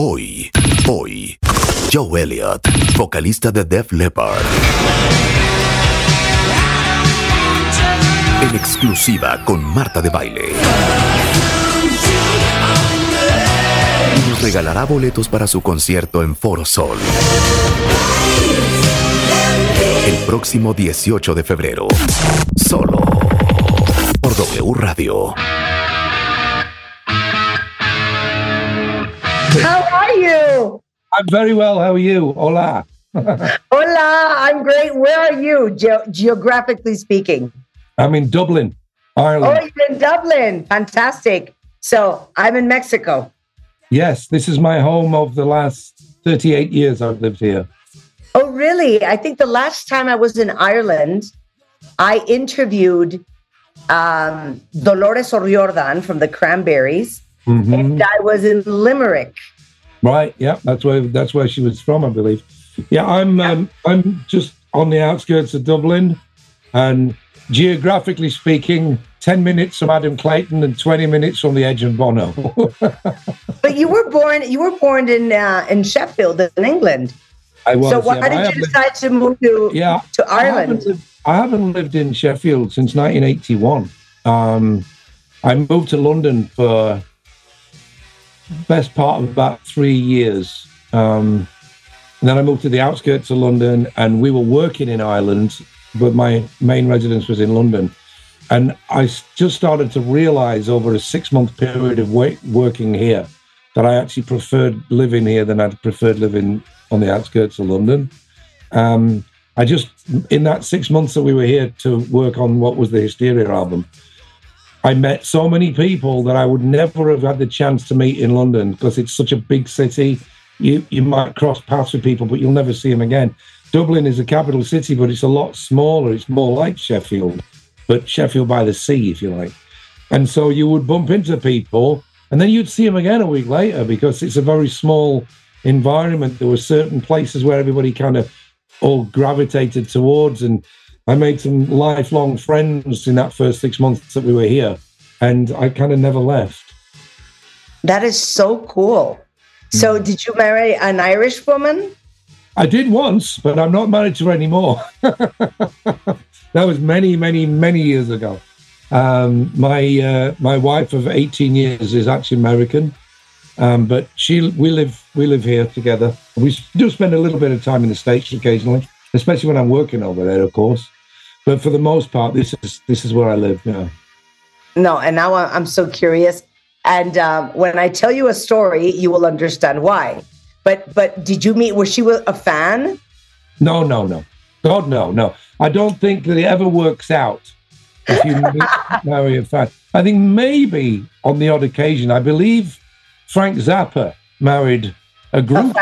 Hoy, hoy, Joe Elliott, vocalista de Def Leppard. En exclusiva con Marta de Baile. Y nos regalará boletos para su concierto en Foro Sol. El próximo 18 de febrero. Solo por W Radio. I'm very well. How are you? Hola. Hola, I'm great. Where are you, ge- geographically speaking? I'm in Dublin, Ireland. Oh, you're in Dublin. Fantastic. So I'm in Mexico. Yes, this is my home of the last 38 years I've lived here. Oh, really? I think the last time I was in Ireland, I interviewed um, Dolores O'Riordan from the Cranberries, Mhm. and I was in Limerick. Right. Yeah, that's where that's where she was from, I believe. Yeah, I'm um, I'm just on the outskirts of Dublin, and geographically speaking, 10 minutes from Adam Clayton and 20 minutes from the edge of Bono. But you were born you were born in uh, in Sheffield, in England. I was. so why yeah, I did have you lived- decide to move to yeah, to I haven't, Ireland? lived, I haven't lived in Sheffield since 1981. Um, I moved to London for best part of about three years. Um, and then I moved to the outskirts of London, and we were working in Ireland, but my main residence was in London. And I just started to realize over a six month period of wait, working here that I actually preferred living here than I'd preferred living on the outskirts of London. Um, I just, in that six months that we were here to work on what was the Hysteria album, I met so many people that I would never have had the chance to meet in London because it's such a big city. You you might cross paths with people, but you'll never see them again. Dublin is a capital city, but it's a lot smaller. It's more like Sheffield, but Sheffield by the sea, if you like. And so you would bump into people, and then you'd see them again a week later because it's a very small environment. There were certain places where everybody kind of all gravitated towards, and I made some lifelong friends in that first six months that we were here, and I kind of never left. That is so cool. So, did you marry an Irish woman? I did once, but I'm not married to her anymore. that was many, many, many years ago. Um, my uh, my wife of 18 years is actually American, um, but she we live we live here together. We do spend a little bit of time in the states occasionally, especially when I'm working over there, of course. But for the most part, this is this is where I live. Yeah. No, and now I'm so curious. And um, when I tell you a story, you will understand why. But but did you meet? Was she a fan? No, no, no. God, no, no. I don't think that it ever works out if you marry a fan. I think maybe on the odd occasion, I believe Frank Zappa married a A group,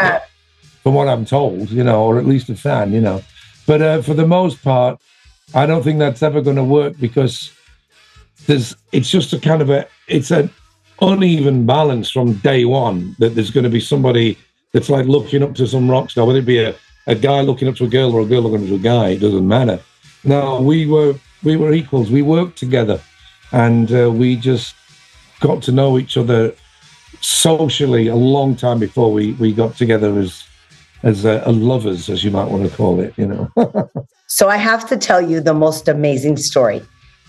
from what I'm told, you know, or at least a fan, you know. But uh, for the most part, I don't think that's ever going to work because there's it's just a kind of a it's an uneven balance from day one that there's going to be somebody that's like looking up to some rock star, whether it be a, a guy looking up to a girl or a girl looking up to a guy, it doesn't matter. No, we were we were equals. We worked together, and uh, we just got to know each other socially a long time before we we got together as as uh, lovers, as you might want to call it. You know. So I have to tell you the most amazing story.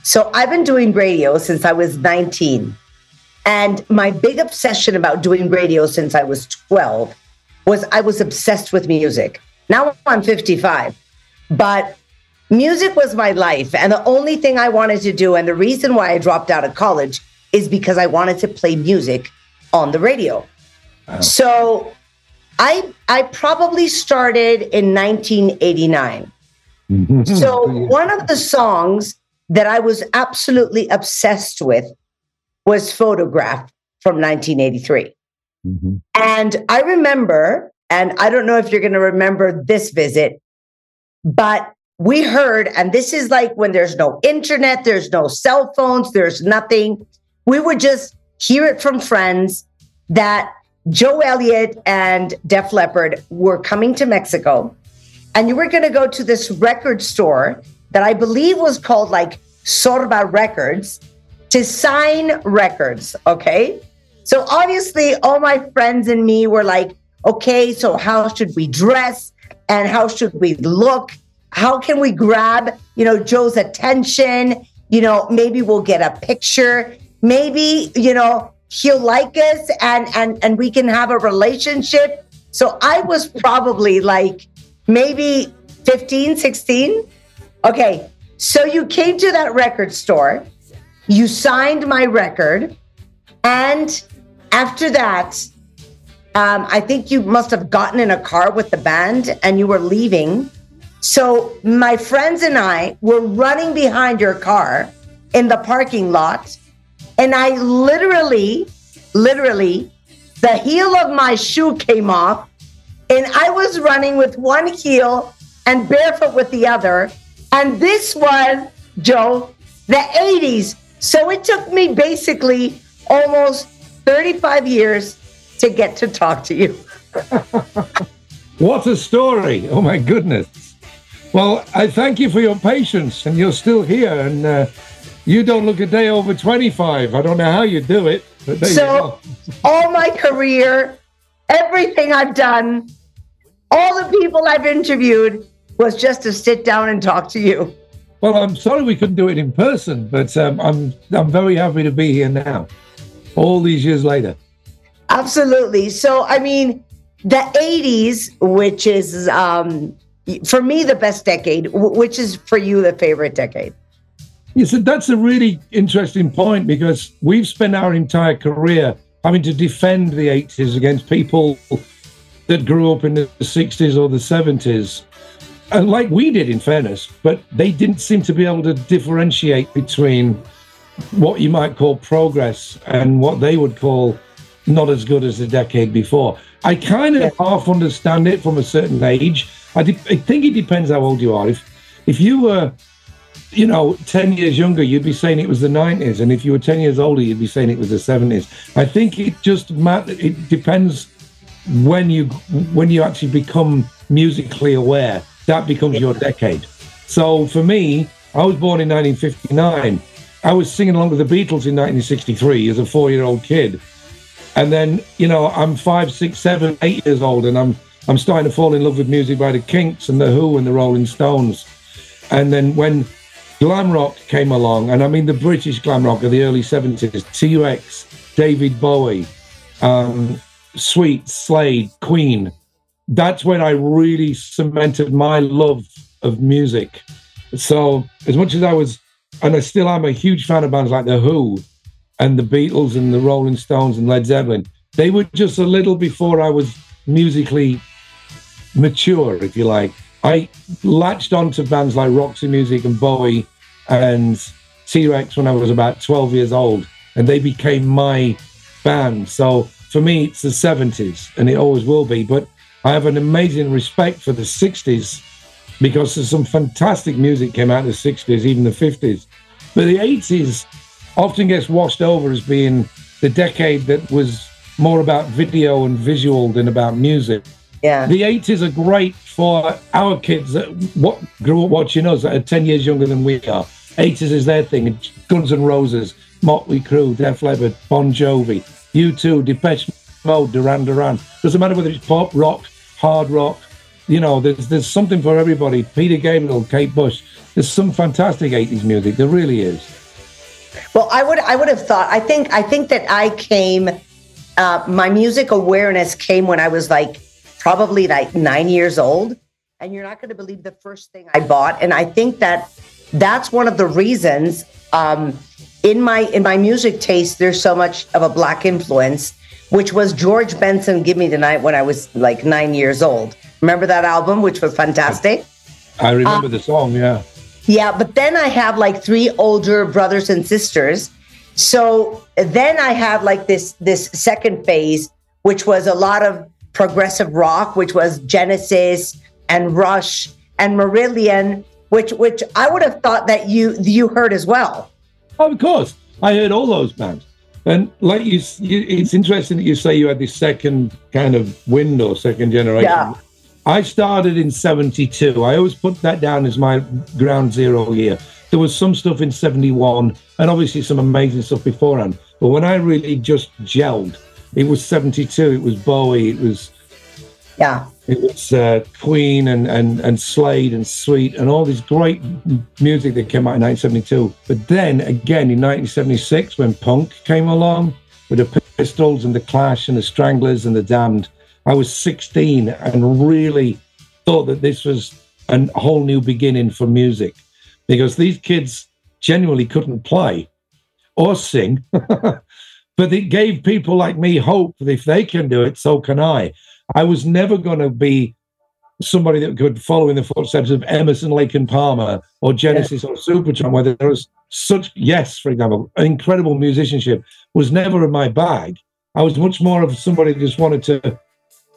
So I've been doing radio since I was 19. And my big obsession about doing radio since I was 12 was I was obsessed with music. Now I'm 55, but music was my life. And the only thing I wanted to do, and the reason why I dropped out of college, is because I wanted to play music on the radio. So I I probably started in 1989. So one of the songs that I was absolutely obsessed with was Photograph from 1983. Mhm. And I remember, and I don't know if you're going to remember this visit, but we heard, and this is like when there's no internet, there's no cell phones, there's nothing. We would just hear it from friends that Joe Elliott and Def Leppard were coming to Mexico. And you were going to go to this record store that I believe was called like Sorba Records to sign records. Okay. So obviously, all my friends and me were like, okay, so how should we dress? And how should we look? How can we grab, you know, Joe's attention? You know, maybe we'll get a picture. Maybe, you know, he'll like us and and and we can have a relationship. So I was probably like maybe 15, 16. Okay. So you came to that record store, you signed my record, and after that, um, I think you must have gotten in a car with the band and you were leaving. So my friends and I were running behind your car in the parking lot. And I literally, literally, the heel of my shoe came off. And I was running with one heel and barefoot with the other. And this was, Joe, the 80s. So it took me basically almost 35 years to get to talk to you. what a story. Oh, my goodness. Well, I thank you for your patience, and you're still here, and uh, you don't look a day over 25. I don't know how you do it, but so, all my career, everything I've done, all the people I've interviewed was just to sit down and talk to you. Well, I'm sorry we couldn't do it in person, but um, I'm I'm very happy to be here now, all these years later. Absolutely. So, I mean, the 80s, which is um, for me the best decade, which is for you the favorite decade? Yes, that's a really interesting point because we've spent our entire career having to defend the 80s against people that grew up in the 60s or the 70s. And uh, like we did, in fairness, but they didn't seem to be able to differentiate between what you might call progress and what they would call not as good as the decade before. I kind of half understand it from a certain age. I, de- I think it depends how old you are. If if you were, you know, ten years younger, you'd be saying it was the nineties, and if you were ten years older, you'd be saying it was the seventies. I think it just. It depends when you when you actually become musically aware. That becomes your decade. So for me, I was born in 1959. I was singing along with the Beatles in 1963 as a four-year-old kid and then, you know, I'm five, six, seven, eight years old, and I'm I'm starting to fall in love with music by the Kinks and the Who and the Rolling Stones. And then when glam rock came along, and I mean the British glam rock of the early 70s, T-Rex, David Bowie, um, Sweet, Slade, Queen, that's when I really cemented my love of music. So as much as I was, and I still am a huge fan of bands like The Who, and the Beatles and the Rolling Stones and Led Zeppelin. They were just a little before I was musically mature, if you like. I latched onto bands like Roxy Music and Bowie and T Rex when I was about 12 years old, and they became my band. So for me, it's the 70s, and it always will be. But I have an amazing respect for the 60s because there's some fantastic music came out in the 60s, even the 50s. But the 80s, often gets washed over as being the decade that was more about video and visual than about music. Yeah. The 80s are great for our kids that what grew up watching us that are 10 years younger than we are. 80s is their thing. Guns N' Roses, Motley Crue, Def Leppard, Bon Jovi, U2, Depeche Mode, Duran Duran. Doesn't matter whether it's pop, rock, hard rock. You know, there's there's something for everybody. Peter Gabriel, Kate Bush. There's some fantastic 80s music. There really is. Well, I would I would have thought. I think I think that I came. Uh, my music awareness came when I was like probably like nine years old, and you're not going to believe the first thing I bought. And I think that that's one of the reasons um, in my in my music taste there's so much of a black influence, which was George Benson "Give Me the Night" when I was like nine years old. Remember that album, which was fantastic. I remember um, the song. Yeah. Yeah, but then I have like three older brothers and sisters. So then I have like this this second phase, which was a lot of progressive rock, which was Genesis and Rush and Marillion, which which I would have thought that you you heard as well. Oh, of course, I heard all those bands. And like you, you, it's interesting that you say you had this second kind of window, second generation. Yeah. I started in 72. I always put that down as my ground zero year. There was some stuff in 71 and obviously some amazing stuff beforehand. But when I really just gelled, it was 72, it was Bowie, it was Yeah. It was uh, Queen and, and, and Slade and Sweet and all this great music that came out in 1972. But then again in 1976, when punk came along with the Pistols and the Clash and the Stranglers and the Damned, I was 16 and really thought that this was a whole new beginning for music because these kids genuinely couldn't play or sing. but it gave people like me hope that if they can do it, so can I. I was never going to be somebody that could follow in the footsteps of Emerson, Lake and Palmer, or Genesis or Supertramp, where there was such yes, for example, incredible musicianship was never in my bag. I was much more of somebody that just wanted to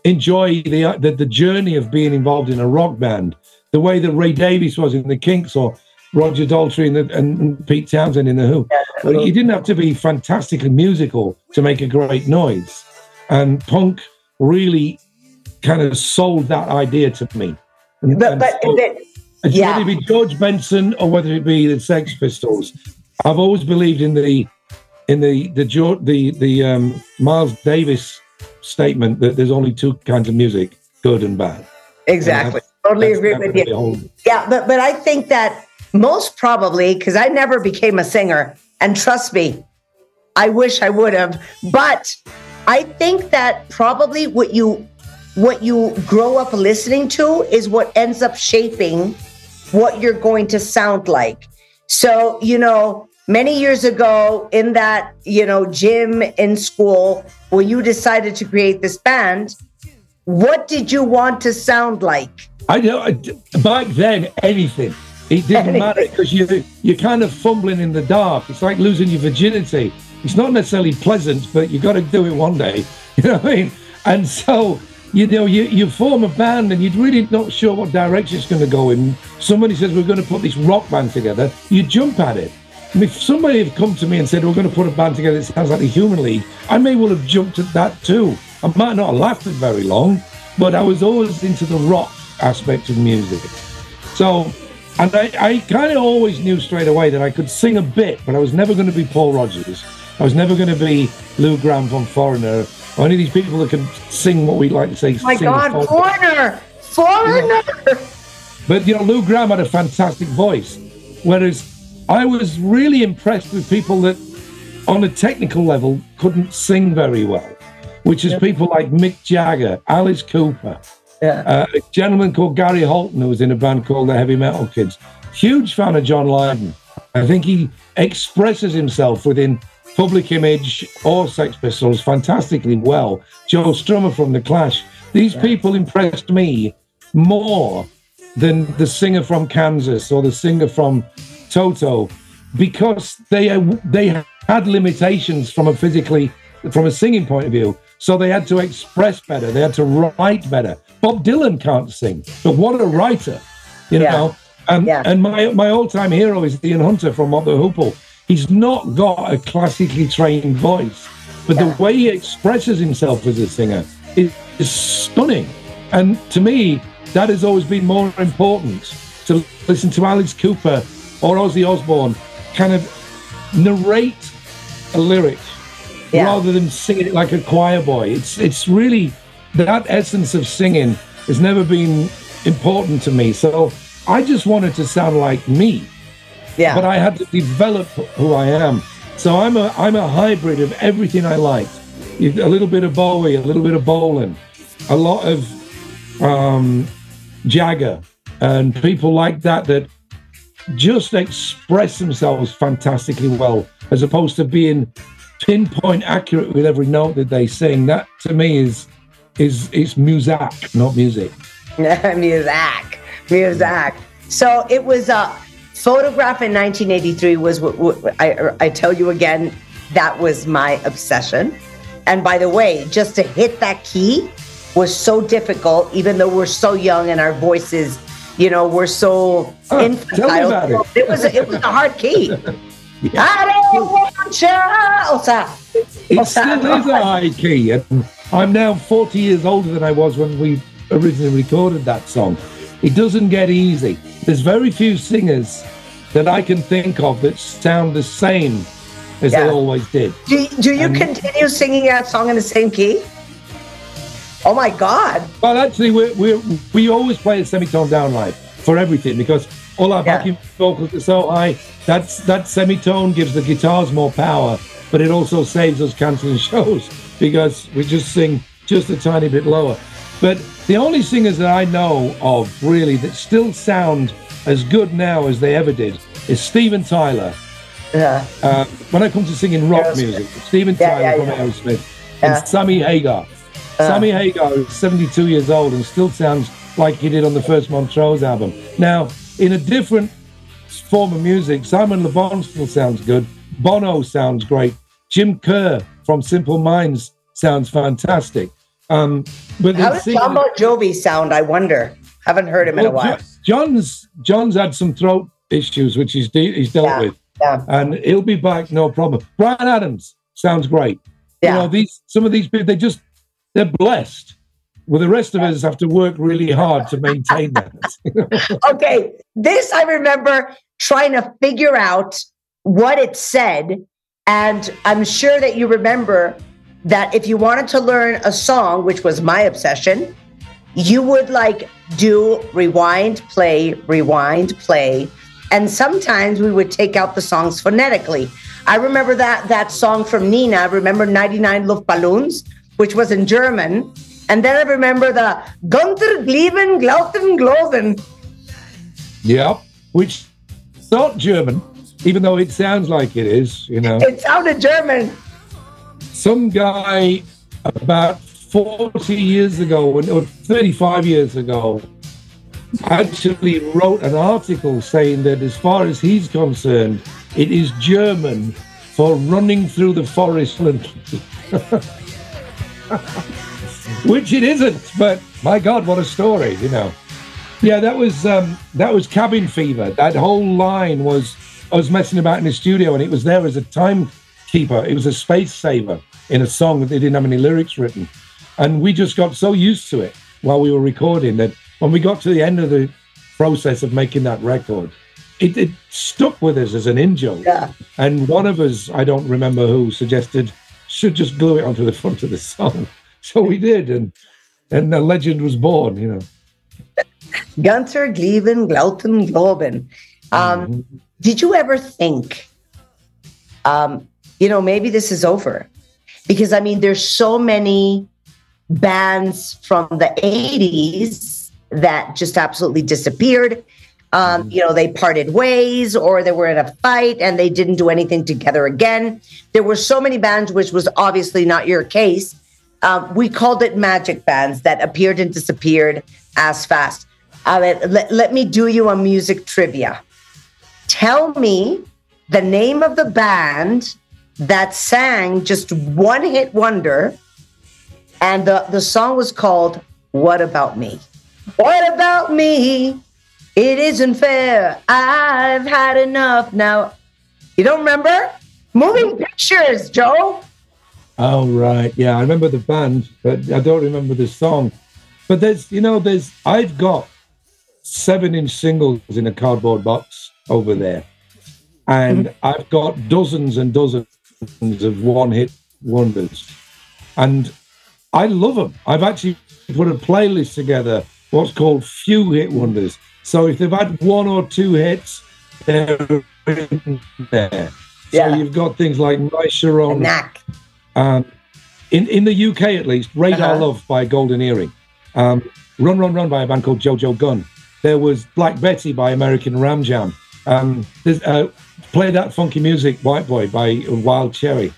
enjoy the, uh, the the journey of being involved in a rock band, the way that Ray Davies was in the Kinks or Roger Daltrey and, the, and Pete Townshend in the Who. But you didn't have to be fantastically musical to make a great noise, and punk really kind of sold that idea to me. And- But, and but, so- and Yeah. Whether it be George Benson or whether it be the Sex Pistols, I've always believed in the in the the the the um, Miles Davis statement that there's only two kinds of music: good and bad. exactly. Totally That's agree with you. Yeah, but but I think that most probably because I never became a singer, and trust me, I wish I would have. But I think that probably what you what you grow up listening to is what ends up shaping what you're going to sound like. So you know, many years ago in that you know gym in school when you decided to create this band, what did you want to sound like? I don't. Back then, anything. It didn't Anything. matter because you you're kind of fumbling in the dark. It's like losing your virginity. It's not necessarily pleasant, but you've got to do it one day. You know what I mean? And so you know you you form a band and you're really not sure what direction it's going to go in. Somebody says we're going to put this rock band together. You jump at it. If somebody had come to me and said we're going to put a band together that sounds like the Human League, I may well have jumped at that too. I might not have lasted very long, but I was always into the rock aspect of music. So, and I, I kind of always knew straight away that I could sing a bit, but I was never going to be Paul Rodgers. I was never going to be Lou Gramm from Foreigner or any of these people that can sing what we like to say. my sing God, foreigner, foreigner. but you know, Lou Gramm had a fantastic voice, whereas I was really impressed with people that, on a technical level, couldn't sing very well, which is people like Mick Jagger, Alice Cooper, Yeah. uh, a gentleman called Gary Holton who was in a band called the Heavy Metal Kids. Huge fan of John Lydon. I think he expresses himself within Public Image or Sex Pistols fantastically well. Joe Strummer from The Clash. These people impressed me more than the singer from Kansas or the singer from Toto because they uh, they had limitations from a physically from a singing point of view. So they had to express better. They had to write better. Bob Dylan can't sing, but what a writer, you Yeah. know. And Yeah. and my my all time hero is Ian Hunter from Mott the Hoople. He's not got a classically trained voice, but Yeah. the way he expresses himself as a singer is, is stunning. And to me, that has always been more important to listen to Alice Cooper or Ozzy Osbourne kind of narrate a lyric Yeah. rather than singing it like a choir boy. It's it's really that essence of singing has never been important to me. So I just wanted to sound like me, Yeah. but I had to develop who I am. So I'm a I'm a hybrid of everything I liked. A little bit of Bowie, a little bit of Bolan, a lot of um, Jagger, and people like that that just express themselves fantastically well, as opposed to being pinpoint accurate with every note that they sing. That to me is is is music, not music. music, music. So it was a photograph in 1983. Was what, what I, I tell you again, that was my obsession. And by the way, just to hit that key was so difficult, even though we're so young and our voices, you know, we're so Oh, infantile. tell me about it. It was a, it was a hard key. I don't want you. O sea, It still is a high key, and I'm now 40 years older than I was when we originally recorded that song. It doesn't get easy. There's very few singers that I can think of that sound the same as Yeah. they always did. Do, do you And- continue singing that song in the same key? Oh my God. Well, actually, we we we always play a semitone down live for everything because all our Yeah. backing vocals are so high. That's that semitone gives the guitars more power, but it also saves us cancelling shows because we just sing just a tiny bit lower. But the only singers that I know of really that still sound as good now as they ever did is Steven Tyler. Yeah. Uh, when I come to singing rock Aerosmith. music, Steven Yeah, Tyler yeah, from yeah. Aerosmith Yeah. and Sammy Hagar. Sammy Hagar is 72 years old and still sounds like he did on the first Montrose album. Now, in a different form of music, Simon Le Bon still sounds good. Bono sounds great. Jim Kerr from Simple Minds sounds fantastic. Um, but How does John Bon Jovi sound? I wonder. Haven't heard him in a while. John's John's had some throat issues, which he's de- he's dealt Yeah, with, yeah. and he'll be back, no problem. Bryan Adams sounds great. Yeah. You know, these some of these people they just they're blessed. Well, the rest of us have to work really hard to maintain that. okay, this I remember trying to figure out what it said. And I'm sure that you remember that if you wanted to learn a song, which was my obsession, you would like do rewind, play, rewind, play. And sometimes we would take out the songs phonetically. I remember that that song from Nena, I remember 99 Luftballons, which was in German. And then I remember the Gunther Glieben, Glauten, Gloven. yep, which is not German, even though it sounds like it is. You know, It sounded German. Some guy about 40 years ago, or 35 years ago, actually wrote an article saying that as far as he's concerned, it is German for running through the forest. Which it isn't, but my God, what a story, you know. Yeah, that was um, that was cabin fever. That whole line was I was messing about in the studio and it was there as a timekeeper. It was a space saver in a song that they didn't have any lyrics written. And we just got so used to it while we were recording that when we got to the end of the process of making that record, it, it stuck with us as an in joke. Yeah. And one of us, I don't remember who, suggested should just glue it onto the front of the song. So we did, and and the legend was born. You know. Gunther Glieben, Glauten, Globen. Um, Did you ever think, um, you know, maybe this is over? Because I mean, there's so many bands from the 80s that just absolutely disappeared. Um, you know, they parted ways or they were in a fight and they didn't do anything together again. There were so many bands, which was obviously not your case. Um, we called it magic bands that appeared and disappeared as fast. Uh, let, let me do you a music trivia. Tell me the name of the band that sang just one hit wonder, and the, the song was called What About Me? What about me? It isn't fair. I've had enough. Now, you don't remember? Moving pictures, Joe. Oh right, yeah, I remember the band, but I don't remember the song. But there's, you know, there's I've got seven-inch singles in a cardboard box over there, and mm-hmm. I've got dozens and dozens of one-hit wonders, and I love them. I've actually put a playlist together, what's called few hit wonders. So if they've had one or two hits, they're in there. Yeah. So you've got things like My Sharon, um, in in the UK at least, Radar Uh-huh. Love by Golden Earring, um, Run Run Run by a band called Jo Jo Gunne. There was Black Betty by American Ram Jam. Um, there's, uh, Play That Funky Music, White Boy by Wild Cherry.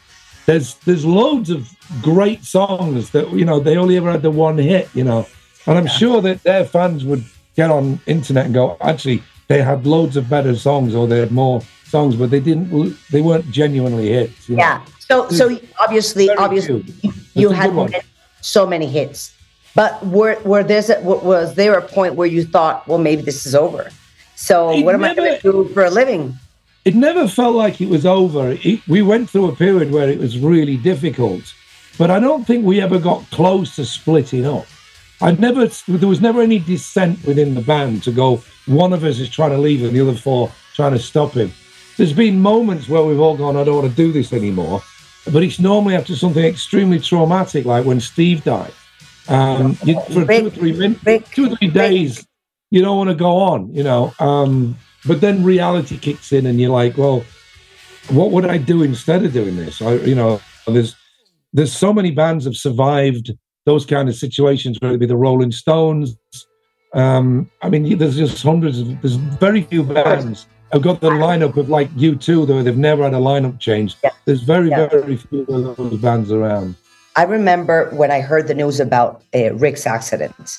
There's there's loads of great songs that you know they only ever had the one hit, you know, and I'm sure that their fans would get on internet and go, actually, they had loads of better songs or they had more songs, but they didn't. They weren't genuinely hits. You know? Yeah. So, so obviously, obviously, few. you had so many hits, but were were there's a, was there a point where you thought, well, maybe this is over? So, It what am I going to do for a living? It never felt like it was over. It, we went through a period where it was really difficult, but I don't think we ever got close to splitting up. I'd never, there was never any dissent within the band to go, one of us is trying to leave and the other four trying to stop him. there's been moments where we've all gone, I don't want to do this anymore. But it's normally after something extremely traumatic, like when Steve died. Um, you, for two or three minutes, two or three days, you don't want to go on, you know. Um, but then reality kicks in, and you're like, well, what would I do instead of doing this? I, you know, there's there's so many bands have survived those kind of situations, whether it be the Rolling Stones. Um, I mean, there's just hundreds of there's very few bands have got the lineup of like U2 though they've never had a lineup change. Yeah. There's very, yeah. very few of those bands around. I remember when I heard the news about uh, Rick's accident,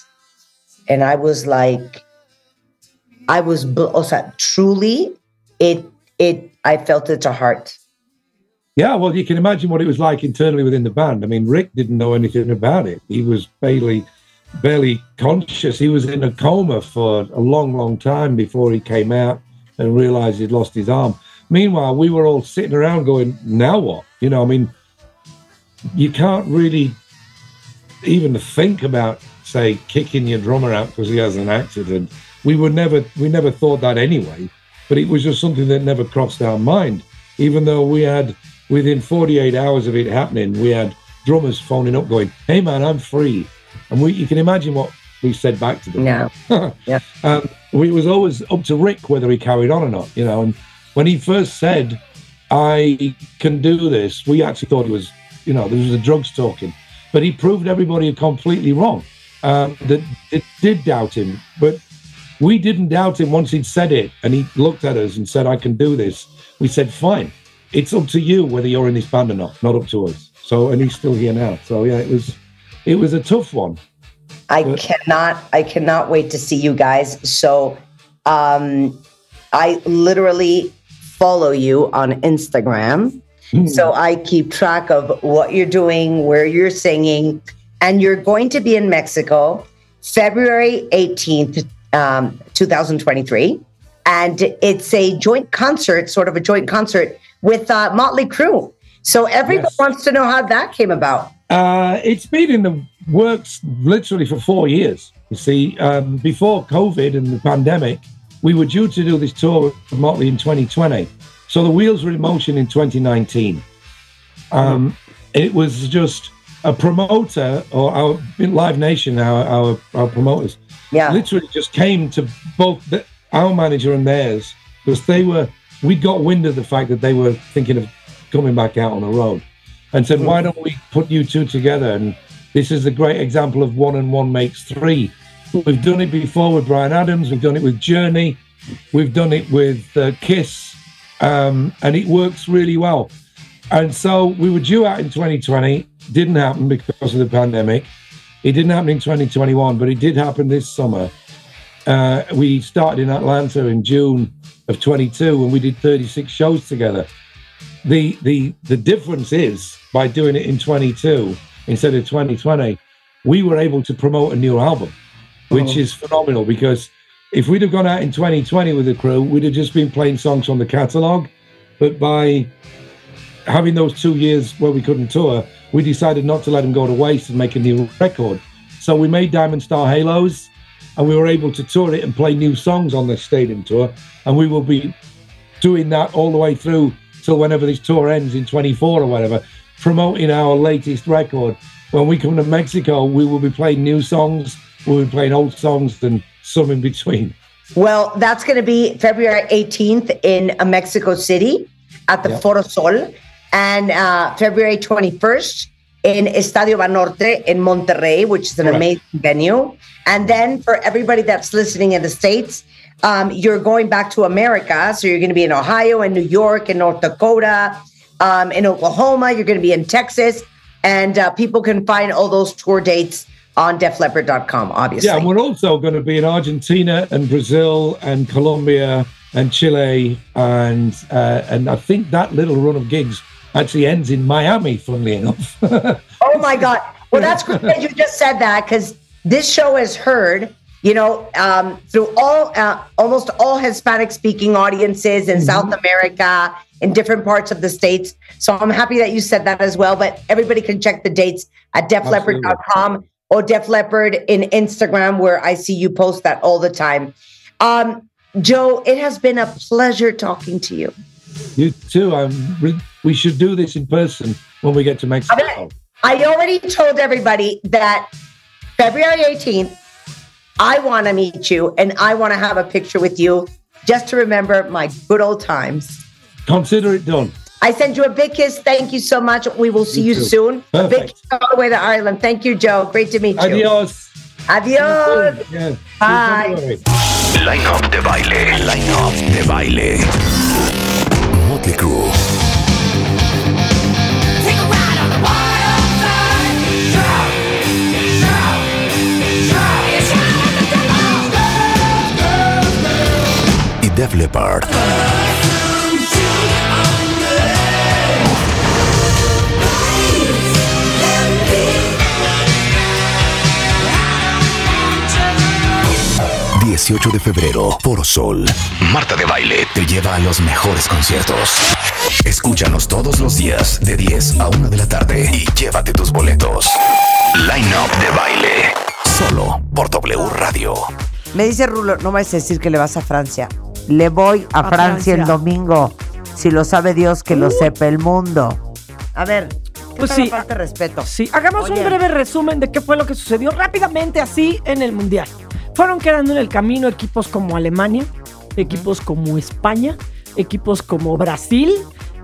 and I was like, I was also truly it it I felt it to heart. Yeah, well, you can imagine what it was like internally within the band. I mean, Rick didn't know anything about it. He was barely barely conscious. He was in a coma for a long, long time before he came out and realized he'd lost his arm. Meanwhile, we were all sitting around going, now what? You know, I mean, you can't really even think about, say, kicking your drummer out because he has an accident. We would never, we never thought that anyway, but it was just something that never crossed our mind. Even though we had, within 48 hours of it happening, we had drummers phoning up going, hey man, I'm free. And we, you can imagine what we said back to them. Yeah. yeah. Um, it was always up to Rick whether he carried on or not, you know. And when he first said, I can do this, we actually thought it was, you know, this was the drugs talking. But he proved everybody completely wrong. Um, that it did doubt him, but we didn't doubt him once he'd said it and he looked at us and said, I can do this. We said, fine. It's up to you whether you're in this band or not, not up to us. So, and he's still here now. So, yeah, it was, it was a tough one. I cannot, I cannot wait to see you guys. So, um, I literally follow you on Instagram. Mm. So I keep track of what you're doing, where you're singing, and you're going to be in Mexico February 18th, um, 2023. And it's a joint concert, sort of a joint concert with uh, Motley Crue. So everyone yes. wants to know how that came about. Uh, it's been in the works literally for four years. You see, um, before COVID and the pandemic, we were due to do this tour with Motley in 2020. So the wheels were in motion in 2019. Um, it was just a promoter or our Live Nation, our, our, our promoters, yeah. literally just came to both the, our manager and theirs because they were, we got wind of the fact that they were thinking of coming back out on the road and said, why don't we put you two together? And this is a great example of one and one makes three. We've done it before with Bryan Adams. We've done it with Journey. We've done it with uh, Kiss, um, and it works really well. And so we were due out in 2020. Didn't happen because of the pandemic. It didn't happen in 2021, but it did happen this summer. Uh, we started in Atlanta in June of 22, and we did 36 shows together the the the difference is by doing it in 22 instead of 2020 we were able to promote a new album which oh. is phenomenal because if we'd have gone out in 2020 with the crew we'd have just been playing songs from the catalog but by having those two years where we couldn't tour we decided not to let them go to waste and make a new record so we made diamond star halos and we were able to tour it and play new songs on the stadium tour and we will be doing that all the way through till whenever this tour ends in 24 or whatever, promoting our latest record. When we come to Mexico, we will be playing new songs, we'll be playing old songs, and some in between. Well, that's going to be February 18th in Mexico City at the Foro Sol, and uh, February 21st in Estadio Banorte in Monterrey, which is an right. amazing venue. And then for everybody that's listening in the States, um, you're going back to America. So you're going to be in Ohio and New York and North Dakota, um, in Oklahoma. You're going to be in Texas. And uh, people can find all those tour dates on defleppard.com, obviously. Yeah, we're also going to be in Argentina and Brazil and Colombia and Chile. And, uh, and I think that little run of gigs actually ends in Miami, funnily enough. oh, my God. Well, that's great that you just said that because this show has heard you know, um, through all uh, almost all Hispanic speaking audiences in mm-hmm. South America, in different parts of the states. So I'm happy that you said that as well. But everybody can check the dates at defleppard.com or Def Leppard in Instagram, where I see you post that all the time. Um, Joe, it has been a pleasure talking to you. You too. I'm re- we should do this in person when we get to Mexico. I already told everybody that February 18th, I want to meet you and I want to have a picture with you just to remember my good old times. Consider it done. I send you a big kiss. Thank you so much. We will see You you too. soon. A big Perfect. kiss all the way to Ireland. Thank you, Joe. Great to meet you. Adios. Adios. Yeah. Bye. Line Up Debayle. Line Up Debayle. Motley Crue. Def Leppard. Shoot 18 de febrero, Foro Sol. Marta de Baile te lleva a los mejores conciertos. Escúchanos todos los días de 10 a 1 de la tarde y llévate tus boletos. Line Up de Baile. Solo por W Radio. Me dice Rulo, no me vas a decir que le vas a Francia. Le voy a, A Francia, el domingo. Si lo sabe Dios, que lo sepa el mundo. A ver, ¿qué Pues sí. falta respeto? Sí, hagamos Oye. un breve resumen de qué fue lo que sucedió rápidamente así en el Mundial. Fueron quedando en el camino equipos como Alemania, equipos como España, equipos como Brasil,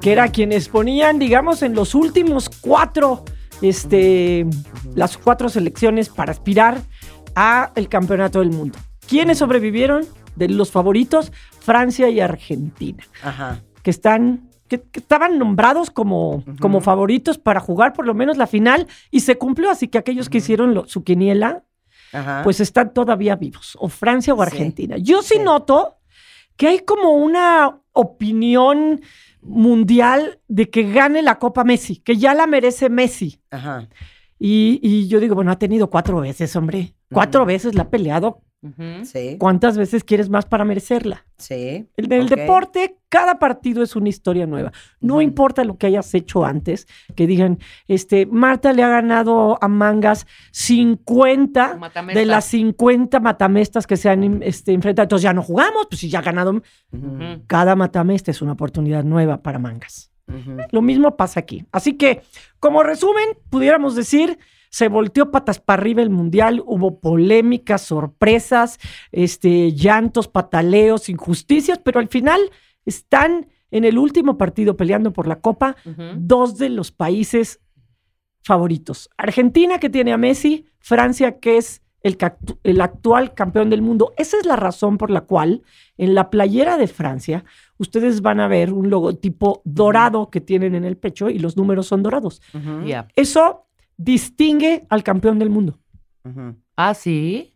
que era quienes ponían, digamos, en los últimos cuatro, este, las cuatro selecciones para aspirar a el campeonato del mundo. ¿Quiénes sobrevivieron? De los favoritos, Francia y Argentina Ajá. que están que, que estaban nombrados como, como favoritos para jugar por lo menos la final y se cumplió, así que aquellos que hicieron lo- su quiniela, pues están todavía vivos, o Francia o Sí. Argentina. Yo sí, Sí. noto que hay como una opinión mundial de que gane la Copa Messi, que ya la merece Messi. Ajá. Y, y yo digo, bueno, ha tenido cuatro veces, hombre. Cuatro veces la ha peleado. Sí. ¿Cuántas veces quieres más para merecerla? Sí. En el Ok. deporte, cada partido es una historia nueva. No importa lo que hayas hecho antes, que digan, este, Marta le ha ganado a Mangas 50 Matamesta. de las 50 matamestas que se han este, enfrentado. Entonces ya no jugamos, pues si ya ha ganado. Cada matamesta es una oportunidad nueva para Mangas. Lo mismo pasa aquí. Así que, como resumen, pudiéramos decir, se volteó patas para arriba el mundial, hubo polémicas, sorpresas, este, llantos, pataleos, injusticias, pero al final están en el último partido peleando por la Copa dos de los países favoritos. Argentina, que tiene a Messi, Francia, que es el, el actual campeón del mundo. Esa es la razón por la cual en la playera de Francia ustedes van a ver un logotipo dorado que tienen en el pecho y los números son dorados. Eso distingue al campeón del mundo. Ah, sí.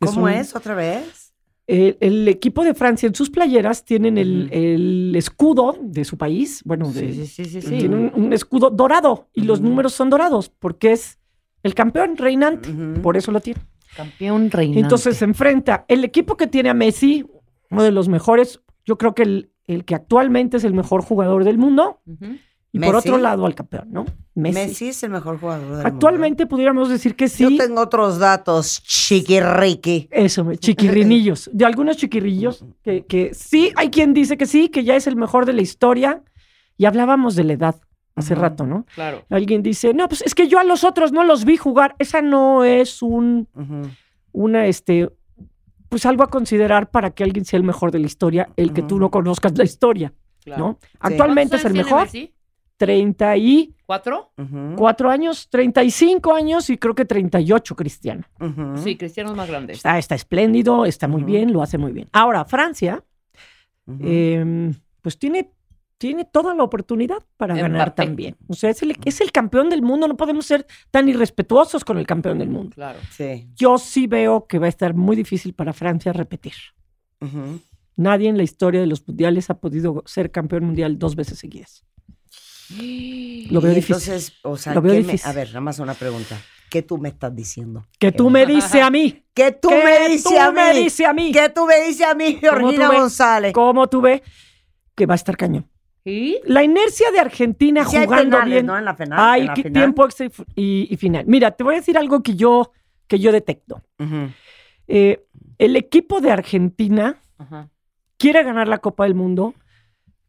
¿Cómo un- es otra vez? El, el equipo de Francia en sus playeras tienen el, escudo de su país, bueno, de, Sí, sí, sí, sí. tienen un, un escudo dorado y los números son dorados porque es el campeón reinante, por eso lo tiene. Campeón reinante. Entonces se enfrenta el equipo que tiene a Messi, uno de los mejores, yo creo que el, el que actualmente es el mejor jugador del mundo. Y por otro lado al campeón, ¿no? Messi. Messi es el mejor jugador del Actualmente pudiéramos decir que sí. Yo tengo otros datos, chiquirriqui. Eso, chiquirrinillos. De algunos chiquirrillos que, que sí, hay quien dice que sí, que ya es el mejor de la historia. Y hablábamos de la edad hace rato, ¿no? Claro. Alguien dice, no, pues es que yo a los otros no los vi jugar. Esa no es un, una, este, pues algo a considerar para que alguien sea el mejor de la historia, el que tú no conozcas la historia, claro. ¿no? Actualmente es el mejor. 30 y... ¿Cuatro? Uh -huh. Cuatro años, 35 años y creo que 38 Cristiano. Uh -huh. Sí, Cristiano es más grande. Está, está espléndido, está muy bien, lo hace muy bien. Ahora, Francia, em, pues tiene, tiene toda la oportunidad para ganar también. O sea, es el, es el, campeón del mundo, no podemos ser tan irrespetuosos con el campeón del mundo. Claro. Sí. Yo sí veo que va a estar muy difícil para Francia repetir. Nadie en la historia de los mundiales ha podido ser campeón mundial dos veces seguidas. Lo veo Y difícil. Entonces, o sea, Lo veo ¿qué me- difícil. a ver, nada más una pregunta. ¿Qué tú me estás diciendo? Que tú me dices a mí. ¿Qué tú me dices tú a dices a mí. ¿Qué tú me dices a mí, Georgina? González? ¿Cómo tú ves que va a estar cañón? ¿Y? La inercia de Argentina Sí hay jugando penales, bien. ¿no? En la final. Hay en la final. tiempo extra y final. Mira, te voy a decir algo que yo, que yo detecto. Eh, el equipo de Argentina quiere ganar la Copa del Mundo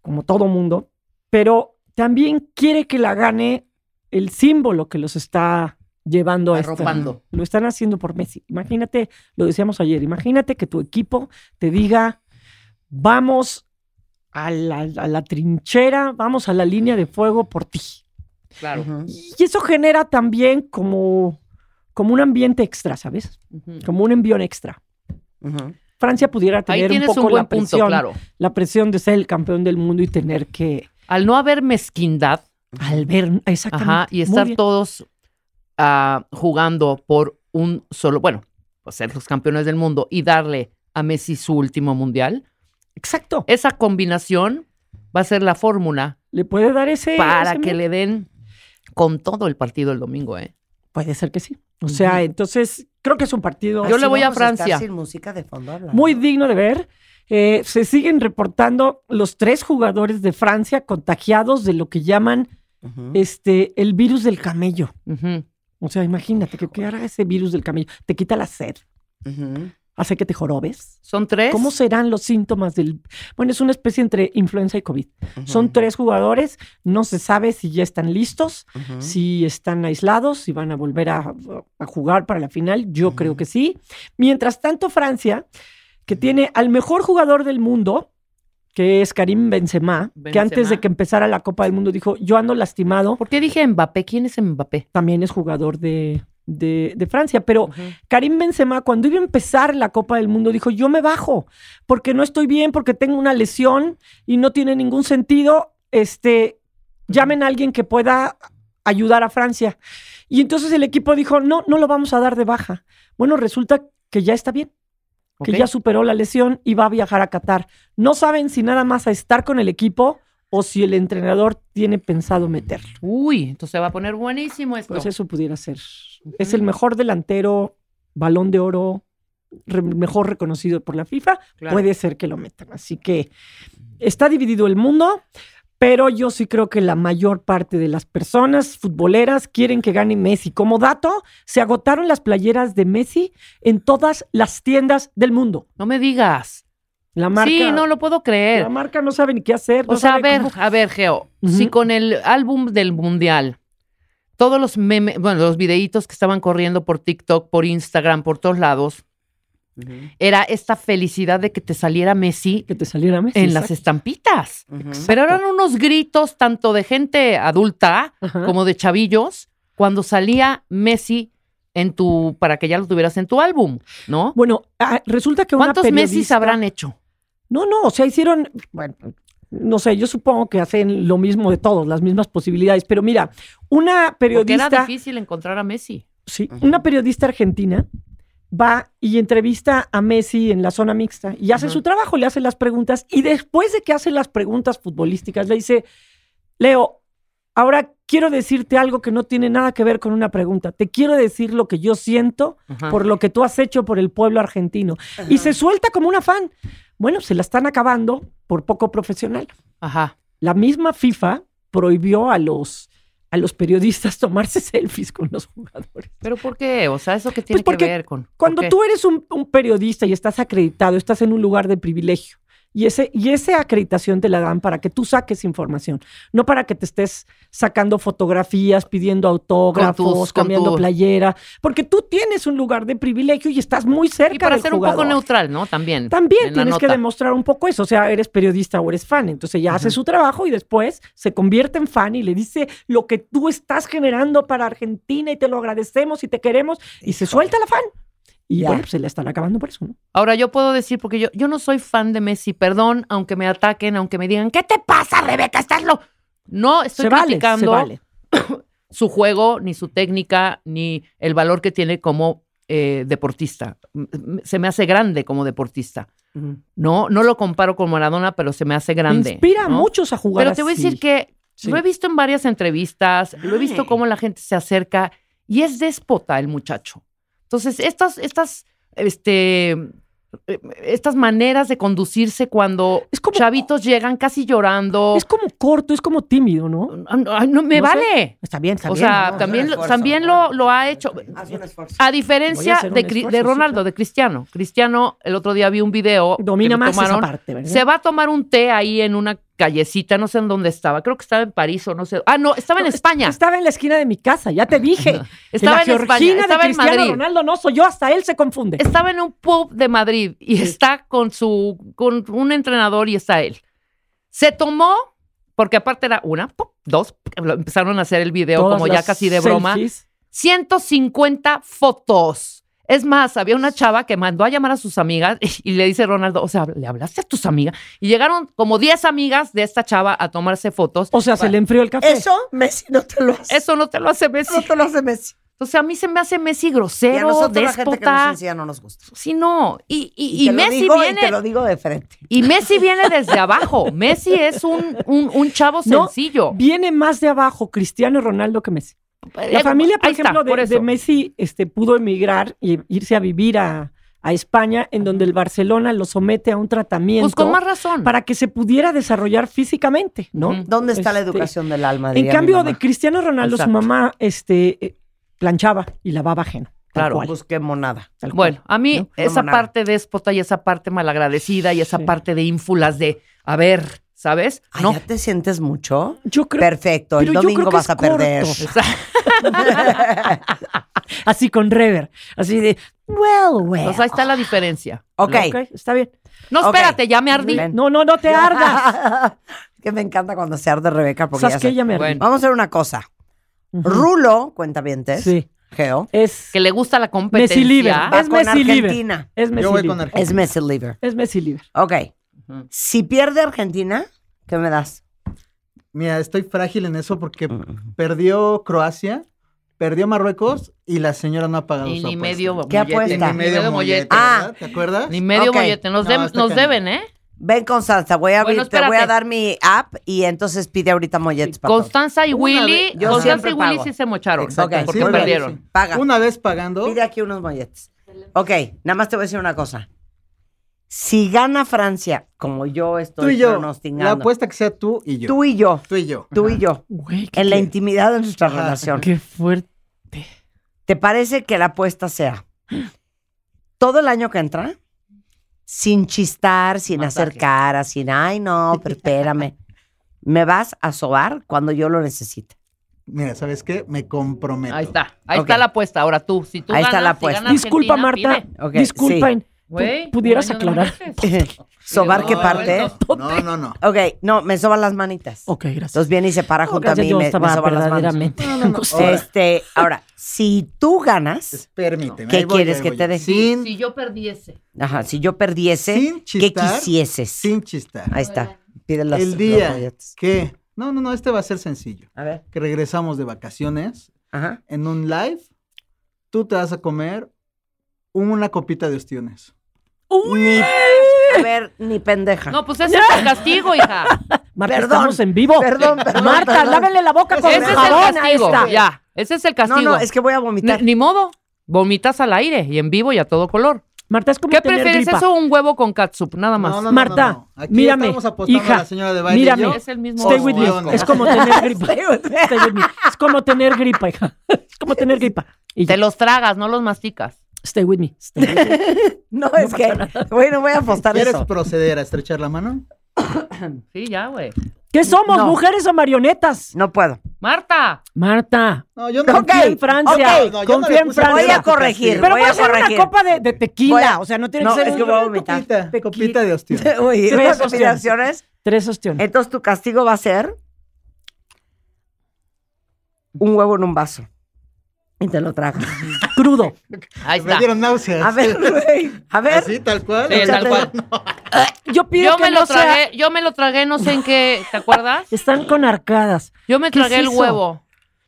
como todo mundo, pero también quiere que la gane el símbolo que los está llevando a esta- Arropando. Lo están haciendo por Messi. Imagínate, lo decíamos ayer, imagínate que tu equipo te diga, vamos a la, a la trinchera, vamos a la línea de fuego por ti. Claro. Y eso genera también como, como un ambiente extra, ¿sabes? Como un envión extra. Francia pudiera tener un poco un la punto, presión, claro. la presión de ser el campeón del mundo y tener que Al no haber mezquindad, al ver exactamente. Ajá, y estar todos ah, jugando por un solo, bueno, pues ser los campeones del mundo y darle a Messi su último mundial, exacto. esa combinación va a ser la fórmula le puede dar ese para ese que le den con todo el partido el domingo, ¿eh? puede ser que sí. O sea entonces creo que es un partido Yo le voy a Francia. sin música de fondo hablando. muy digno de ver Eh, se siguen reportando los tres jugadores de Francia contagiados de lo que llaman este el virus del camello o sea imagínate que, que hará ese virus del camello te quita la sed hace que te jorobes Son tres. ¿Cómo serán los síntomas del...? Bueno, es una especie entre influenza y COVID. Son tres jugadores, no se sabe si ya están listos, si están aislados, si van a volver a, a jugar para la final. Yo creo que sí. Mientras tanto, Francia, que tiene al mejor jugador del mundo, que es Karim Benzema, que antes de que empezara la Copa del Mundo dijo, yo ando lastimado, ¿Por qué dije Mbappé? ¿Quién es Mbappé? también es jugador de, de, de Francia, pero. Karim Benzema, cuando iba a empezar la Copa del Mundo, dijo: Yo me bajo porque no estoy bien, porque tengo una lesión y no tiene ningún sentido. Este, llamen a alguien que pueda ayudar a Francia. Y entonces el equipo dijo: No, no lo vamos a dar de baja. Bueno, resulta que ya está bien, que ya superó la lesión y va a viajar a Qatar. No saben si nada más a estar con el equipo o si el entrenador tiene pensado meterlo. Uy, entonces va a poner buenísimo esto. Pues eso pudiera ser. Es el mejor delantero, balón de oro, re- mejor reconocido por la FIFA. Claro. Puede ser que lo metan. Así que está dividido el mundo, pero yo sí creo que la mayor parte de las personas futboleras quieren que gane Messi. Como dato, se agotaron las playeras de Messi en todas las tiendas del mundo. No me digas. La marca, sí, no lo puedo creer. la marca no sabe ni qué hacer. O no sea, a ver, cómo- a ver, Geo, si con el álbum del mundial, todos los memes, bueno, los videitos que estaban corriendo por TikTok, por Instagram, por todos lados, Era esta felicidad de que te saliera Messi que te saliera Messi. en las estampitas. Pero eran unos gritos tanto de gente adulta como de chavillos cuando salía Messi en tu, para que ya lo tuvieras en tu álbum, ¿no? Bueno, ah, resulta que una ¿Cuántos periodista... Messi habrán hecho? No, no, o sea, hicieron, bueno, no sé, yo supongo que hacen lo mismo de todos, las mismas posibilidades, pero mira, una Porque era periodista, difícil encontrar a Messi. sí, una periodista argentina va y entrevista a Messi en la zona mixta y hace su trabajo, le hace las preguntas y después de que hace las preguntas futbolísticas le dice, Leo, ahora quiero decirte algo que no tiene nada que ver con una pregunta, te quiero decir lo que yo siento por lo que tú has hecho por el pueblo argentino. Y se suelta como una fan. Bueno, se la están acabando por poco profesional. Ajá. La misma FIFA prohibió a los, a los periodistas tomarse selfies con los jugadores. ¿Pero por qué? O sea, ¿eso qué tiene Pues porque que ver con...? ¿por Cuando tú eres un, un periodista y estás acreditado, estás en un lugar de privilegio. Y, ese, y esa acreditación te la dan para que tú saques información, no para que te estés sacando fotografías, pidiendo autógrafos, cambiando tu- playera, porque tú tienes un lugar de privilegio y estás muy cerca Y para del ser un poco neutral, ¿no? También. También tienes que demostrar un poco eso, o sea, eres periodista o eres fan, entonces ya hace su trabajo y después se convierte en fan y le dice lo que tú estás generando para Argentina y te lo agradecemos y te queremos y se suelta la fan. Y Ya. bueno, pues se la están acabando por eso, ¿no? Ahora, yo puedo decir, porque yo, yo no soy fan de Messi, perdón, aunque me ataquen, aunque me digan, ¿qué te pasa, Rebeca? ¿Estás lo...? No, estoy se vale, se criticando vale. su juego, ni su técnica, ni el valor que tiene como eh, deportista. Se me hace grande como deportista. No, no lo comparo con Maradona, pero se me hace grande. Inspira a muchos a jugar Pero te voy a decir que Sí. lo he visto en varias entrevistas, lo he visto cómo la gente se acerca y es déspota el muchacho. Entonces, estas, estas, este, eh, estas maneras de conducirse cuando Es como- chavitos llegan casi llorando. Es como corto, es como tímido, ¿no? Ay, no me No sé. vale. Está bien, está O bien. sea, no, también, esfuerzo. también lo, lo ha hecho. Haz un esfuerzo. A diferencia de, esfuerzo, Ronaldo, de Cristiano. Cristiano, el otro día vi un video. Domina que más tomaron, esa parte, ¿verdad? Se va a tomar un té ahí en una callecita, no sé en dónde estaba, creo que estaba en París o no sé. Ah, no, estaba en España. Estaba en la esquina de mi casa, ya te dije. Estaba la en España, estaba de en Madrid. Ronaldo, no soy yo, hasta él se confunde. Estaba en un pub de Madrid y está con su, con un entrenador y está él. Se tomó, porque aparte era una, dos, empezaron a hacer el video Todas como ya casi de broma. selfies. 150 fotos. Es más, había una chava que mandó a llamar a sus amigas y le dice Ronaldo, o sea, ¿le hablaste a tus amigas? Y llegaron como 10 amigas de esta chava a tomarse fotos. O sea, se le enfrió el café. Eso, Messi no te lo hace. Eso no te lo hace Messi. no te lo hace Messi. Entonces a mí se me hace Messi Y a grosero, nosotros la gente que nos enseña no nos gusta. Sí, no. Y, y, Y, y te Messi lo digo, viene... y te lo digo de frente. Y Messi viene desde abajo. Messi es un, un, un chavo No, sencillo. Viene más de abajo Cristiano Ronaldo que Messi. La Eh, familia, por ahí ejemplo, de, por eso. de Messi este, pudo emigrar y irse a vivir a, a España, en donde el Barcelona lo somete a un tratamiento Pues con más razón. para que se pudiera desarrollar físicamente, ¿no? ¿Dónde está la Este, educación del alma? En cambio, de Cristiano Ronaldo, su mamá este, eh, planchaba y lavaba ajeno. Claro. cual, Pues qué monada. Bueno, a mí ¿no? esa parte déspota y esa parte malagradecida y esa Sí. parte de ínfulas de, a ver, ¿sabes? Ay, no. ¿Ya te sientes mucho? yo creo Perfecto, el domingo que vas a perder. así con rever, así de, well, well. Pues ahí está la diferencia. ok. Ok, está bien. No, espérate, ya me ardí. Ven. No, no, no te ardas. que me encanta cuando se arde Rebeca porque ¿Sabes ya qué? sé. Ya me ardí. Bueno. Vamos a hacer una cosa. Rulo, cuenta bien, Sí, Geo, es Que le gusta la competencia. Messi Liver. va Es con Messi Liver. Argentina. Es Messi Yo voy Liver. con Argentina. Es Messi Liver. Es Messi Liver. Ok. Si pierde Argentina, ¿qué me das? Mira, estoy frágil en eso porque perdió Croacia, perdió Marruecos y la señora no ha pagado Y su ni apuesta. medio ¿Qué apuesta? Ni medio mollete, Ah. ¿Te acuerdas? Ni medio Ok. mollete. Nos, No, deben- está nos deben, ¿eh? Ven, Constanza, voy a Bueno, abrir, te voy a dar mi app y entonces pide ahorita molletes para todos. Constanza y Willy. vez- yo Constanza y Willy pago. sí se mocharon. Exacto, Ok, porque sí, perdieron. sí. Paga. Una vez pagando, Pide aquí unos molletes. Ok, nada más te voy a decir una cosa. Si gana Francia, como yo estoy tú y yo, la pronosticando, apuesta que sea tú y yo. tú y yo, Tú y yo. tú Ajá. y yo, Güey, qué, en la intimidad de nuestra Ajá. relación, qué fuerte. ¿te parece que la apuesta sea todo el año que entra? Sin chistar, sin hacer caras, sin, ay, no, pero espérame. Me vas a sobar cuando yo lo necesite. Mira, ¿sabes qué? Me comprometo. Ahí está. Ahí Ok. está la apuesta. Ahora tú, si tú Ahí está ganas, la si apuesta. Disculpa, Argentina, Marta. pide. Ok, Disculpen. Güey, ¿Pu- ¿Pudieras aclarar? ¿Sobar qué No, parte? No, no, no. Ok, no, me soban las manitas. Ok, gracias. Entonces viene y se para junto a mí y me, me estaba soba las manos. No, no, no. Este, ahora, si tú ganas, Permíteme. ¿Qué quieres que te dé? Sin, Si yo perdiese. ajá, si yo perdiese, Sin ¿qué quisieses? sin chistar. Ahí está. Pide las El día que... No, no, no, este va a ser sencillo. A ver. Que regresamos de vacaciones Ajá. en un live, tú te vas a comer una copita de ostiones. Ni, a ver, ni pendeja. No, pues ese es el castigo, hija. Marta, Perdón. estamos en vivo. Perdón, perdón, Marta, perdón. lávenle la boca con Ese es el jabón castigo. esta. Ya, ese es el castigo. no, no, es que voy a vomitar. Ni, ni modo. Vomitas al aire y en vivo y a todo color. Marta, es como ¿Qué tener prefieres, gripa. eso o un huevo con catsup? Nada más. No, no, no, Marta, no, no. Aquí mírame, estamos apostando hija, a la señora de baile y mírame. yo. Es el mismo. Stay with me. Es como tener gripa. Stay with me. Es como tener gripa, hija. Es como tener gripa. Y Te ya. los tragas, no los masticas. Stay with me. Stay with me. No, es que, bueno, voy a apostar ¿Quieres eso. proceder a estrechar la mano? Sí, ya, güey. ¿Qué somos, No. mujeres o marionetas? No puedo. Marta. Marta, No, yo no. Ok, confía en Francia. ok. No, yo no confía en Francia. Voy a corregir. Pero voy puede a ser una copa de, de tequila. A- o sea, no tiene No, que ser es que voy a vomitar. Copita, de ostiones. Uy, Tres opciones. combinaciones. Tres opciones. Entonces tu castigo va a ser un huevo en un vaso. Y te lo tragas. Crudo. Ahí Me está. dieron náuseas. A ver, güey. A ver. Así, tal cual. Sí, tal cual. Yo pido Yo que me no lo sea- tragué, yo me lo tragué, no sé en qué, ¿te acuerdas? Están con arcadas. Yo me ¿Qué tragué es el huevo.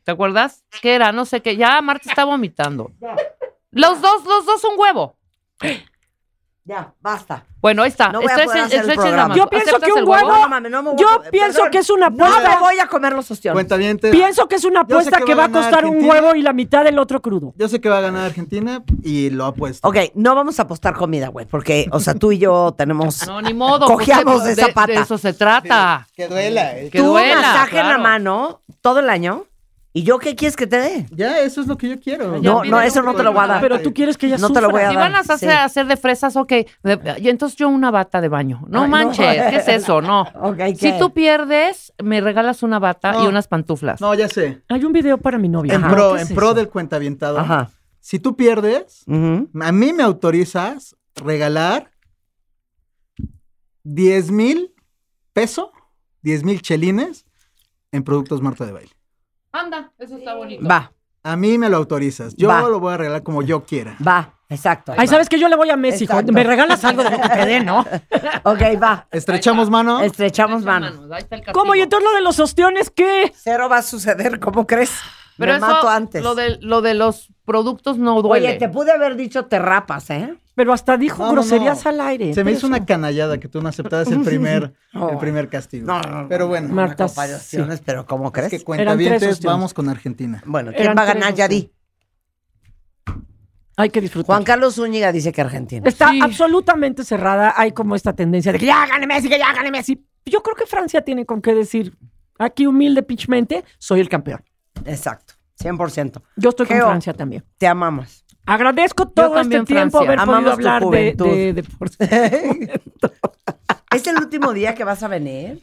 ¿Te acuerdas? ¿Qué era? No sé qué. Ya Marta está vomitando. Los dos, los dos un huevo. Ya, basta. Bueno, ahí está. No voy a hacer el programa. Yo pienso ¿Aceptas que un huevo- No, mames, no me voy Yo a- pienso perdón. que es una No apuesta. me voy a comer los ostiones. Cuenta bien. Pienso que es una apuesta que que va a costar un huevo y la mitad del otro crudo. Yo sé que va a ganar Argentina y lo apuesto. Ok, no vamos a apostar comida, güey, porque, o sea, tú y yo tenemos... No, ni modo. Cojeamos pues, de esa pata. eso se trata. Que duela. eh. Que tú duela, masaje en la claro. mano todo el año ¿Y yo qué quieres que te dé? Ya, eso es lo que yo quiero. Ya No, no, eso no te lo voy a dar. Pero tú quieres que ella No te lo voy a sufra. Si dar. van a hacer, sí. hacer de fresas, ok. Entonces yo una bata de baño. No Ay, no. manches, ¿qué es eso? No. Ok, Si tú pierdes, me regalas una bata y unas pantuflas. No, ya sé. Hay un video para mi novia. En Ajá. pro, ¿Qué en es pro del cuentavientado. Ajá. Si tú pierdes, a mí me autorizas regalar 10 mil pesos, 10 mil chelines en productos Marta de Baile. Anda, eso está bonito. Va, A mí me lo autorizas. Yo Va. lo voy a regalar como yo quiera. va, exacto. Ay, ¿sabes que Yo le voy a Messi, hijo. Exacto. Me regalas algo de lo que te dé, ¿no? Ok, va. Estrechamos mano. Estrechamos Echa mano. manos, ahí está el ¿Cómo? ¿Y entonces lo de los ostiones qué? Cero va a suceder, ¿cómo crees? Pero Me eso, mato antes. Lo de, lo de los productos no duele. Oye, te pude haber dicho te rapas, ¿eh? Pero hasta dijo No, groserías no. al aire. Se me hizo eso- una canallada que tú no aceptabas el primer, el primer castigo. No, no, no. Pero bueno, Mar- Marta, Comparaciones, pero ¿cómo es crees? que opciones. vamos con Argentina. Bueno, ¿quién Eran va a ganar? Ya di. Hay que disfrutar. Juan Carlos Zúñiga dice que Argentina. Está Sí. absolutamente cerrada. Hay como esta tendencia de que ya gane Messi, que ya gane Messi. Yo creo que Francia tiene con qué decir, aquí humilde pitchmente, soy el campeón. Exacto, 100%. Yo estoy con Geo. Francia también. Te amamos. Agradezco todo este también, tiempo Francia. haber Amamos podido tu hablar de, juventud. de deporte. ¿Es el último día que vas a venir?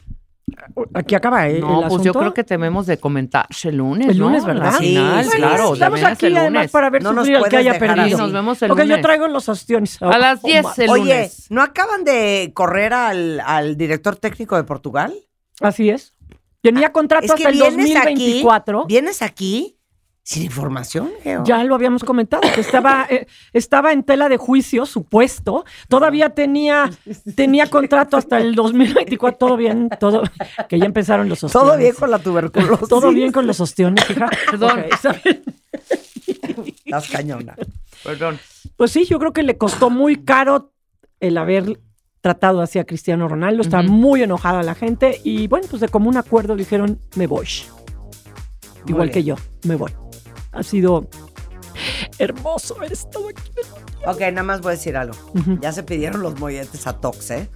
Aquí acaba ¿eh? el, No, el pues yo creo que debemos de comentar el lunes, El lunes, ¿verdad? Sí, final, sí, claro. Estamos es aquí el además lunes. para ver No nos sufrir al que puedes haya dejar perdido. nos vemos el Porque yo lunes. traigo los ostiones. A las 10 el Oye, lunes. ¿no acaban de correr al, al director técnico de Portugal? Así es. Tenía contrato Es que hasta el vienes 2024. aquí, vienes aquí sin información, Geo. Ya lo habíamos comentado, que estaba, eh, estaba en tela de juicio, supuesto. Todavía tenía, tenía contrato hasta el 2024. Todo bien, todo. Que ya empezaron los ostiones. Todo bien con la tuberculosis. Todo bien con los ostiones, hija. Perdón. Ok, está bien. Las cañonas. Perdón. Pues sí, yo creo que le costó muy caro el haber tratado así a Cristiano Ronaldo. Está Ujú. muy enojada la gente y bueno, pues de común acuerdo dijeron, me voy. Igual bien. que yo, me voy. Ha sido hermoso haber estado aquí. Ok, nada más voy a decir algo. Ya se pidieron los molletes a Tox, ¿eh?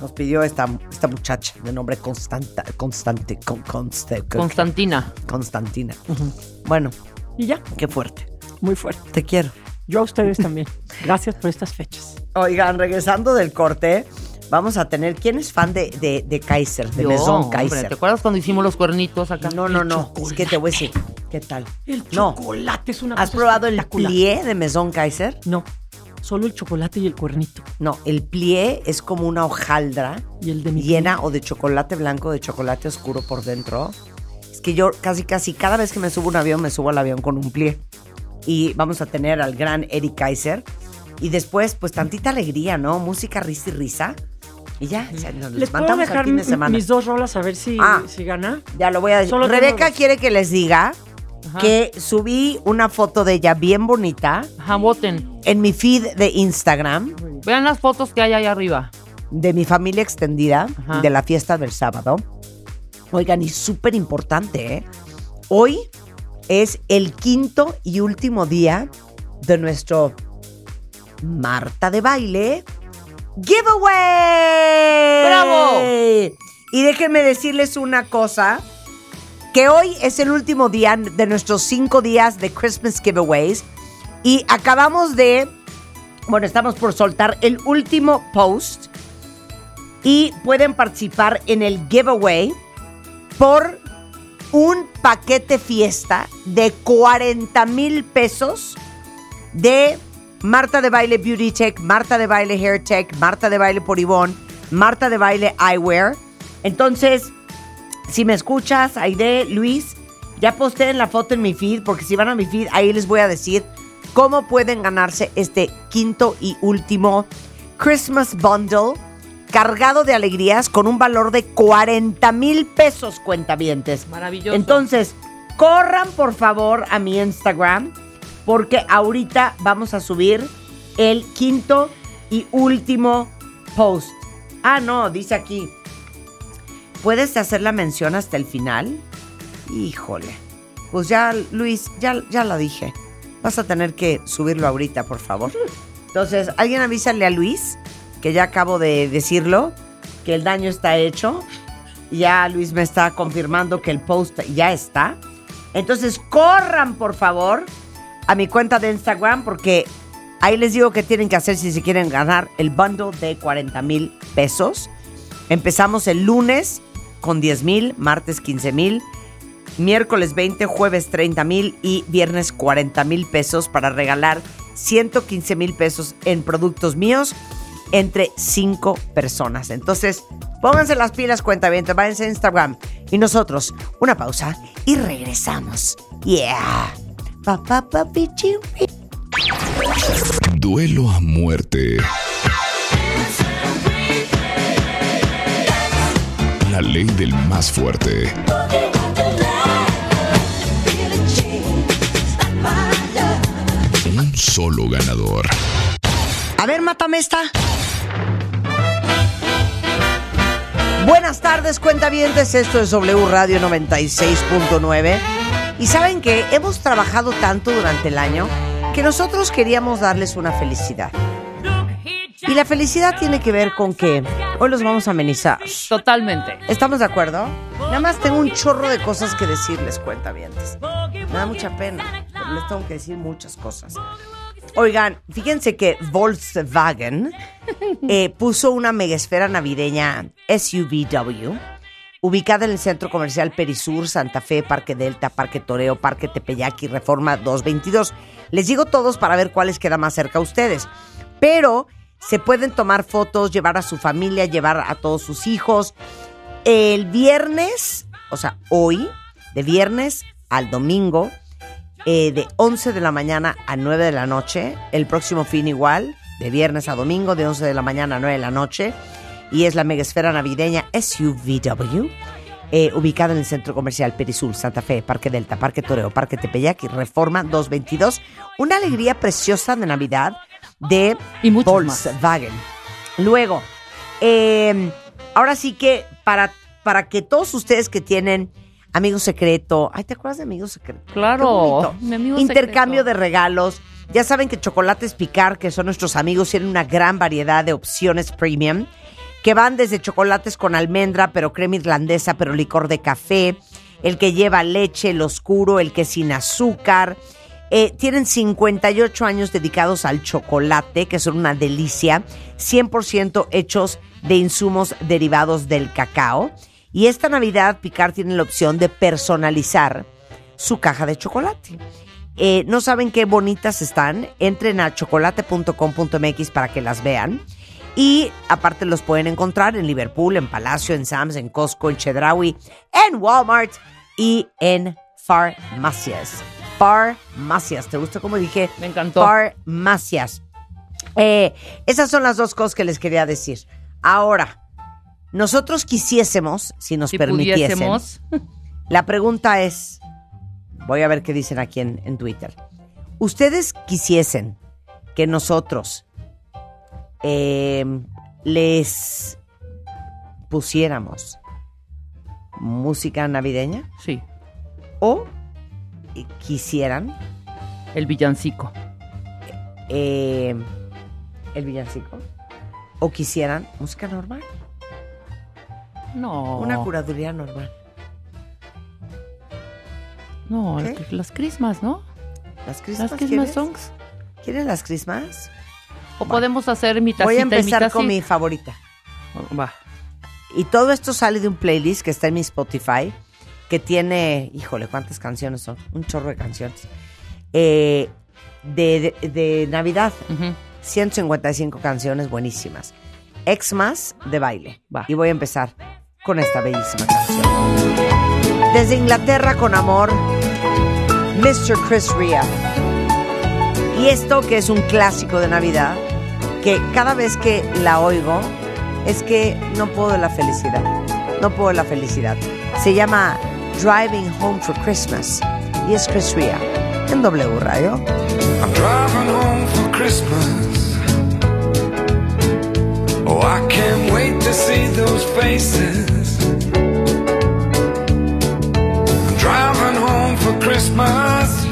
Nos pidió esta, esta muchacha de nombre Constanta, Constante, con, Conste- con- Constantina. Constantina. Bueno, Y ya, qué fuerte. muy fuerte. Te quiero. Yo a ustedes también. Gracias por estas fechas. Oigan, regresando del corte, vamos a tener. ¿Quién es fan de, de, de Kaiser, de Yo, Maison hombre, Kaiser? ¿Te acuerdas cuando hicimos los cuernitos acá? No, no, no. Es chocolate. que te voy a decir. ¿Qué tal? El No. chocolate es una ¿Has cosa probado el plié de Maison Kaiser? No, solo el chocolate y el cuernito. No, el plié es como una hojaldra Y el de mi llena o de chocolate blanco o de chocolate oscuro por dentro. Es que yo casi, casi cada vez que me subo a un avión, me subo al avión con un plié. Y vamos a tener al gran Eric Kaiser. Y después, pues tantita alegría, ¿no? Música, risa y risa. Y ya, o sea, nos les ¿Les puedo dejar al fin de mi- semana. mis dos rolas a ver si, Ah. si gana? Ya lo voy a decir. Solo Rebeca quiere que les diga Ajá. que subí una foto de ella bien bonita Ajá, voten. en mi feed de Instagram Vean las fotos que hay ahí arriba. de mi familia extendida Ajá. de la fiesta del sábado. Oigan, y súper importante, ¿eh? Hoy es el quinto y último día de nuestro Marta de Baile Giveaway. ¡Bravo! Y déjenme decirles una cosa, que hoy es el último día de nuestros cinco días de Christmas Giveaways y acabamos de, bueno, estamos por soltar el último post y pueden participar en el giveaway por un paquete fiesta de 40 mil pesos de Marta de Baile Beauty Tech, Marta de Baile Hair Tech, Marta de Baile por Ivonne, Marta de Baile Eyewear. Entonces, si me escuchas, Aide, Luis, ya posté en la foto en mi feed, porque si van a mi feed, ahí les voy a decir cómo pueden ganarse este quinto y último Christmas Bundle cargado de alegrías con un valor de 40 mil pesos, cuentavientes. Maravilloso. Entonces, corran por favor a mi Instagram porque ahorita vamos a subir el quinto y último post. Ah, no, dice aquí. ¿Puedes hacer la mención hasta el final? Híjole. Pues ya, Luis, ya, ya lo dije. Vas a tener que subirlo ahorita, por favor. Entonces, alguien avísale a Luis, que ya acabo de decirlo, que el daño está hecho. Ya Luis me está confirmando que el post ya está. Entonces, corran, por favor, a mi cuenta de Instagram porque ahí les digo qué tienen que hacer si se quieren ganar el bundle de 40 mil pesos. Empezamos el lunes con 10 mil, martes 15 mil, miércoles 20, jueves 30 mil y viernes 40 mil pesos para regalar 115 mil pesos en productos míos entre 5 personas. Entonces, pónganse las pilas, cuenta bien, váyanse a Instagram. Y nosotros, una pausa y regresamos. Yeah. Pa, pa, pa, pichi, pi. Duelo a muerte. La ley del más fuerte. Un solo ganador. A ver, mátame esta. Buenas tardes, cuentavientes. Esto es W Radio 96.9. Y saben que hemos trabajado tanto durante el año que nosotros queríamos darles una felicidad. Y la felicidad tiene que ver con que hoy los vamos a amenizar. Totalmente. ¿Estamos de acuerdo? Nada más tengo un chorro de cosas que decirles, cuentavientes. Me da mucha pena, pero les tengo que decir muchas cosas. Oigan, fíjense que Volkswagen eh, puso una megasfera navideña SUVW ubicada en el centro comercial Perisur, Santa Fe, Parque Delta, Parque Toreo, Parque Tepeyaki, Reforma 222. Les digo todos para ver cuáles queda más cerca a ustedes. Pero se pueden tomar fotos, llevar a su familia, llevar a todos sus hijos. El viernes, o sea, hoy, de viernes al domingo, eh, de 11 de la mañana a 9 de la noche. El próximo fin igual, de viernes a domingo, de 11 de la mañana a 9 de la noche. Y es la megasfera navideña SUVW, eh, ubicada en el centro comercial Perisur, Santa Fe, Parque Delta, Parque Toreo, Parque Tepeyac y Reforma 222. Una alegría preciosa de Navidad de Y más. Volkswagen. Luego, eh, ahora sí que para, para que todos ustedes que tienen amigo secreto, ay, ¿te acuerdas de amigo secreto? Claro, Qué mi amigo Intercambio secreto. de regalos. Ya saben que Chocolates Picar, que son nuestros amigos, tienen una gran variedad de opciones premium que van desde chocolates con almendra, pero crema irlandesa, pero licor de café, el que lleva leche, el oscuro, el que sin azúcar. Eh, tienen 58 años dedicados al chocolate, que son una delicia, 100% hechos de insumos derivados del cacao. Y esta Navidad, Picard tiene la opción de personalizar su caja de chocolate. Eh, no saben qué bonitas están. Entren a chocolate.com.mx para que las vean. Y aparte los pueden encontrar en Liverpool, en Palacio, en Sam's, en Costco, en Chedraui, en Walmart y en farmacias. Farmacias. ¿Te gustó como dije? Me encantó. Farmacias. Eh, esas son las dos cosas que les quería decir. Ahora, nosotros quisiésemos, si nos Si permitiesen, pudiésemos. la pregunta es, voy a ver qué dicen aquí en, en Twitter. ¿Ustedes quisiesen que nosotros eh, les pusiéramos música navideña Sí, o quisieran el villancico. eh, el villancico o quisieran música normal, No. una curaduría normal? No, ¿Qué? las Christmas, ¿no? ¿Las Christmas, Las Christmas quieres? songs. ¿Quieren las Christmas? O podemos hacer mitad Voy a empezar con mi favorita. Va. Y todo esto sale de un playlist que está en mi Spotify, que tiene, híjole, ¿cuántas canciones son? Un chorro de canciones. Eh, de, de- de Navidad, Ujú. 155 canciones buenísimas. Xmas de baile. Va. Y voy a empezar con esta bellísima canción. Desde Inglaterra con amor, Mr. Chris Ria. Y esto que es un clásico de Navidad, que cada vez que la oigo, es que no puedo de la felicidad. No puedo la felicidad. Se llama Driving Home for Christmas. Y es Chris Ria en W Radio. I'm driving home for Christmas. Oh, I can't wait to see those faces. I'm driving home for Christmas,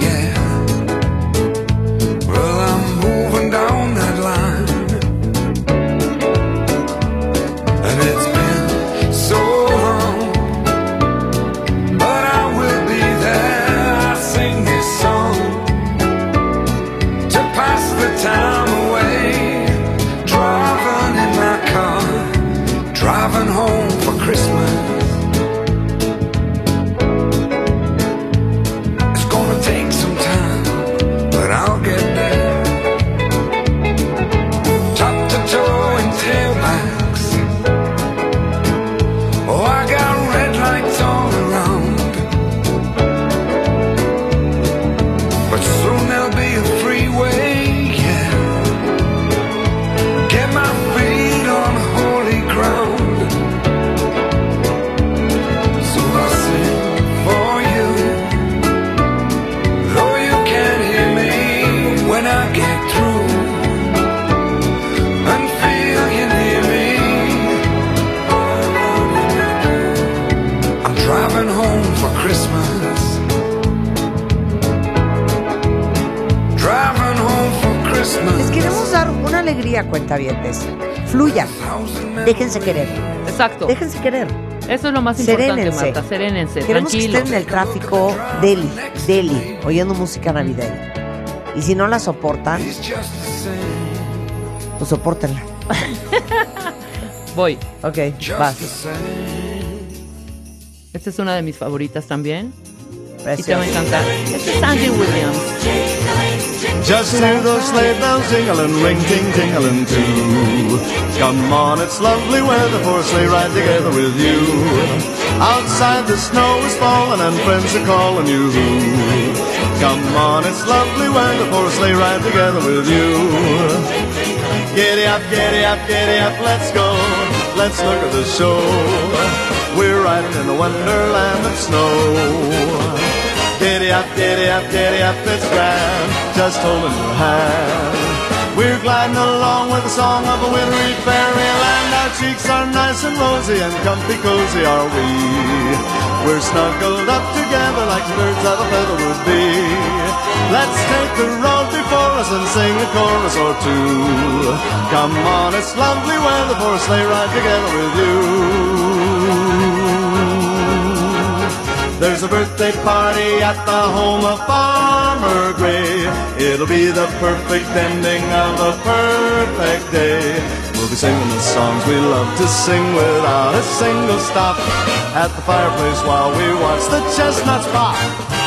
Déjense querer. Exacto. Déjense querer. Eso es lo más importante, Serénense. Marta. Serénense, Queremos que estén en el tráfico deli, deli, oyendo música navideña. Y si no la soportan, pues soportenla. Voy. Ok, vas. Esta es una de mis favoritas también. Y te va a encantar. Este es Andy Williams. Just hear those sleigh bells jingling, ring ting tingling too. Come on, it's lovely weather for a sleigh ride together with you. Outside the snow is falling and friends are calling you. Come on, it's lovely weather for a sleigh ride together with you. Giddy up, giddy up, giddy up, let's go. Let's look at the show. We're riding in the wonderland of snow. Giddy up, giddy up, giddy up, it's grand, just holding your hand. We're gliding along with the song of a wintry fairyland. Our cheeks are nice and rosy and comfy cozy are we. We're snuggled up together like birds of a feather would be. Let's take the road before us and sing a chorus or two. Come on, it's lovely weather for a sleigh ride together with you. There's a birthday party at the home of Farmer Gray. It'll be the perfect ending of a perfect day. We'll be singing the songs we love to sing without a single stop. At the fireplace while we watch the chestnuts pop.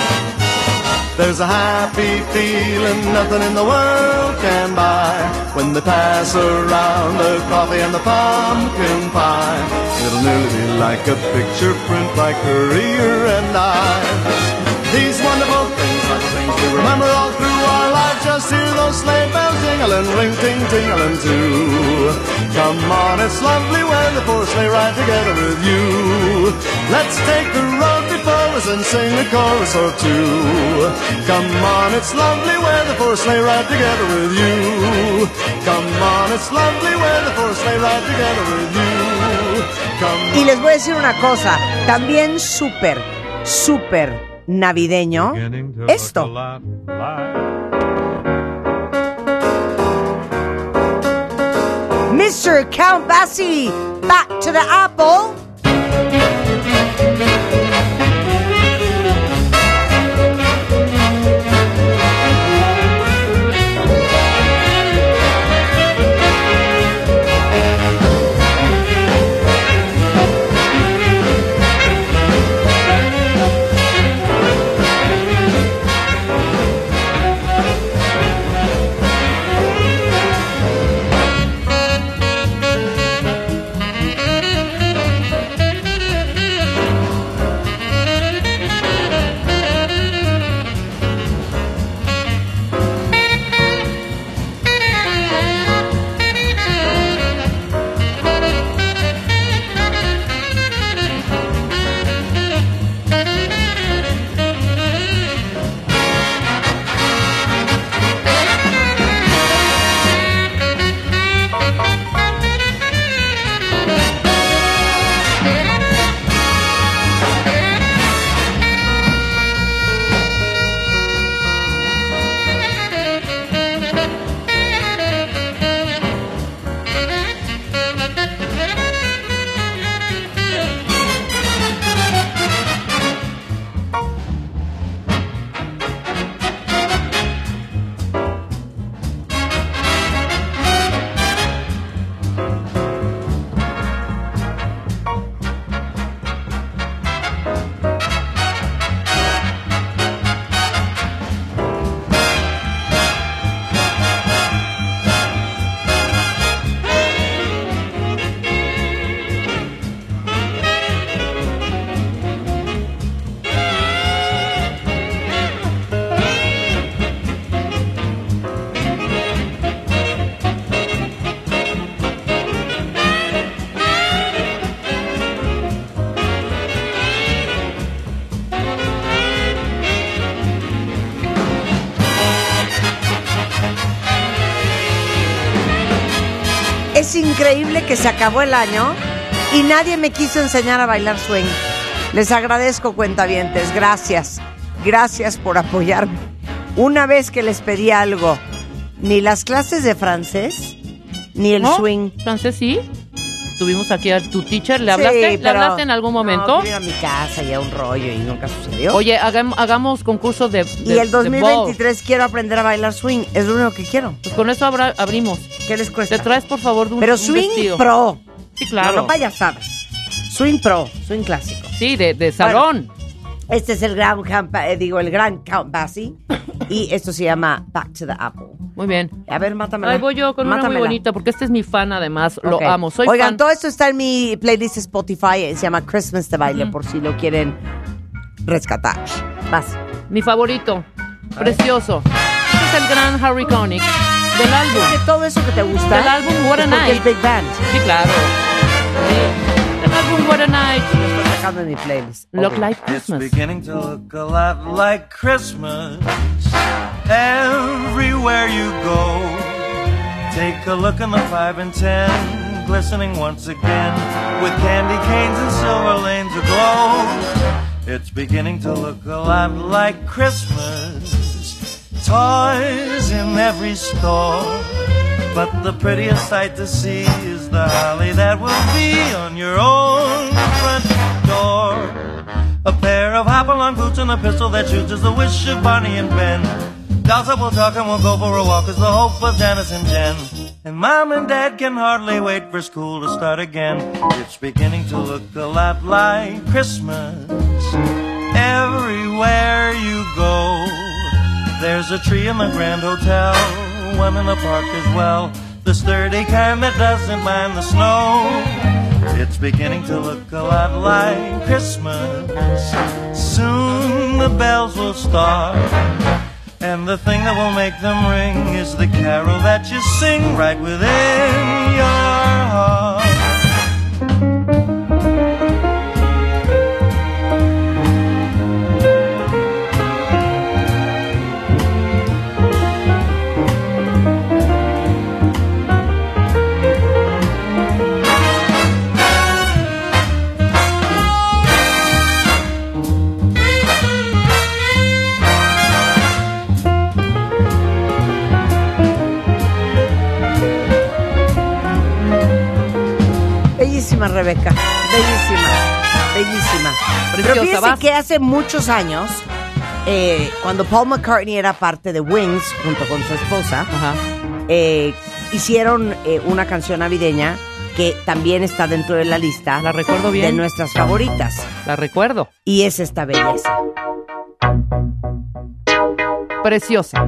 There's a happy feeling nothing in the world can buy when they pass around the coffee and the pumpkin pie. It'll nearly be like a picture print by Currier and Ives. These wonderful things are the things we remember all through our life. Just hear those sleigh jingling, ring ting tingling too. Come on, it's lovely weather for a sleigh ride together with you. Let's take the road before us and sing a chorus or two. Come on, it's lovely weather for a sleigh ride together with you. Come on, it's lovely weather for a sleigh ride together with you. Come Y les voy a decir una cosa, también súper, súper navideño. Esto. Mr. Count Basie, back to the apple. Increíble que se acabó el año y nadie me quiso enseñar a bailar swing. Les agradezco, cuentavientes. Gracias. Gracias por apoyarme. Una vez que les pedí algo Ni las clases de francés, ni el ¿No? swing. Francés sí. Tuvimos aquí a tu teacher. ¿Le Sí, hablaste, ¿le pero- hablaste en algún momento? No, ir a mi casa y a un rollo y nunca sucedió. Oye, hagam- hagamos concursos de, de y el de ball. 2023 quiero aprender a bailar swing. Es lo único que quiero. Pues con eso abra- abrimos. ¿Qué les cuesta? Te traes, por favor, de un, Pero un swing vestido. pro. Sí, claro. No, no payasadas. Swing pro, swing clásico. Sí, de, de salón. Este es el gran eh, digo, el gran Count Basie. y esto se llama Back to the Apple. Muy bien. A ver, mátamela. Ahí voy yo con una muy Mátamela. bonita, porque este es mi fan, además. Lo amo. Soy Oigan, fan. todo esto está en mi playlist Spotify. eh, Se llama Christmas de baile, por si lo quieren rescatar. Vas. Mi favorito. Precioso. Este es el gran Harry Connick del álbum. De todo eso que te gusta. Del álbum What a es Night. es Big Band. Sí, claro. Sí. Del álbum What a Night. Lo estoy sacando en mi playlist. Look Ok. like It's beginning to look a lot like Christmas everywhere you go. Take a look in the five and ten, glistening once again with candy canes and silver lanes aglow. It's beginning to look a lot like Christmas. Toys in every store. But the prettiest sight to see is the holly that will be on your own front door. A pair of hop-along boots and a pistol that shoots is the wish of Barney and Ben. That will talk and we'll go for a walk is the hope of Janice and Jen. And Mom and Dad can hardly wait for school to start again. It's beginning to look a lot like Christmas everywhere you go. There's a tree in the Grand Hotel, one in the park as well. The sturdy kind that doesn't mind the snow. It's beginning to look a lot like Christmas. Soon the bells will start. And the thing that will make them ring is the carol that you sing right within your heart. Bellísima, Rebeca. Bellísima. Bellísima. Pero Preciosa, fíjense vas. que hace muchos años, eh, cuando Paul McCartney era parte de Wings, junto con su esposa, Ajá. eh, hicieron eh, una canción navideña que también está dentro de la lista La recuerdo de bien. nuestras favoritas. La recuerdo. Y es esta belleza. Preciosa.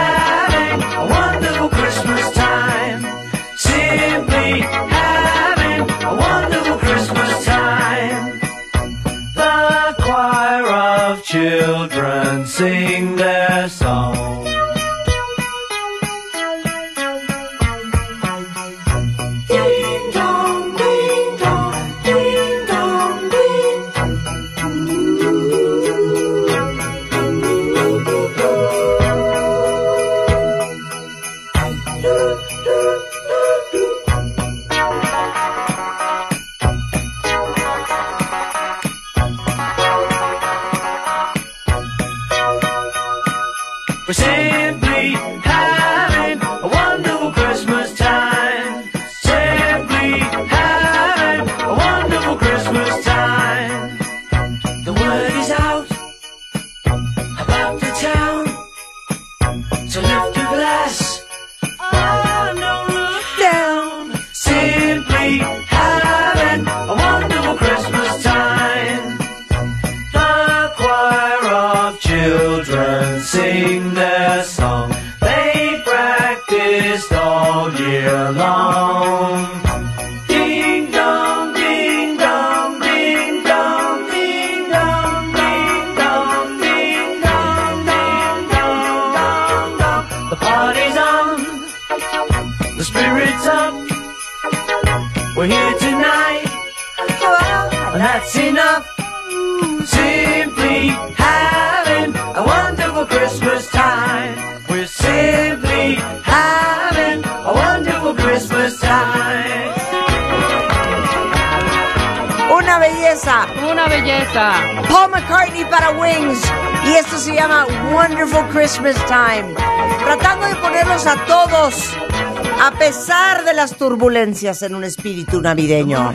en un espíritu navideño.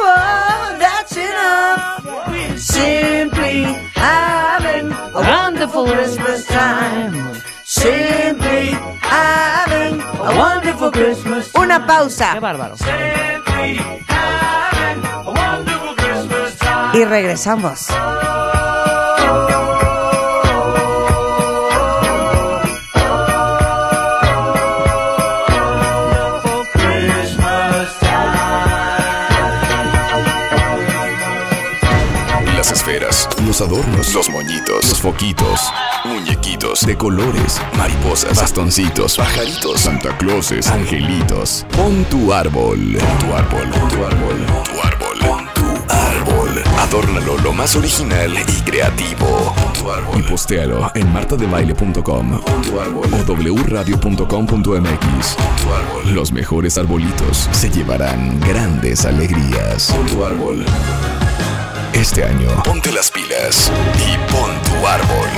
Oh, that's enough. We're Simply having a wonderful Christmas time. Simply having a wonderful Christmas. Una Qué pausa bárbaro. simply having a wonderful Christmas time. y regresamos. For los adornos, los moñitos, los foquitos, muñequitos de colores, mariposas, bastoncitos, pajaritos, Santa Clauses, angelitos. Pon tu árbol, pon tu árbol, pon tu árbol, pon tu árbol, pon tu árbol. Adórnalo lo más original y creativo. Pon tu árbol. Y postéalo en martadebaile.com o wradio.com.mx. Los mejores arbolitos se llevarán grandes alegrías. Pon tu árbol. Este año, ponte las pilas y pon tu árbol.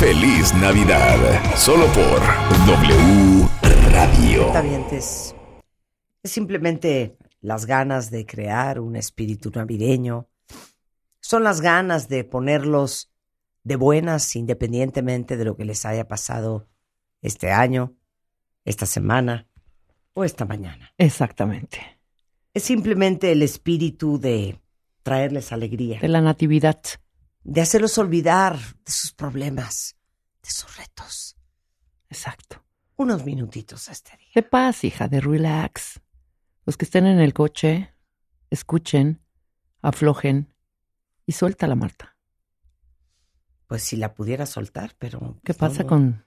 Feliz Navidad. Solo por W Radio. Es simplemente las ganas de crear un espíritu navideño. Son las ganas de ponerlos de buenas independientemente de lo que les haya pasado este año, esta semana o esta mañana. Exactamente. Es simplemente el espíritu de traerles alegría, De la natividad. de hacerlos olvidar de sus problemas, de sus retos. Exacto. Unos minutitos este día. De paz, hija, de relax. Los que estén en el coche, escuchen, aflojen y suelta la Marta. Pues si la pudiera soltar, pero... ¿Qué pues, pasa no, no. con...?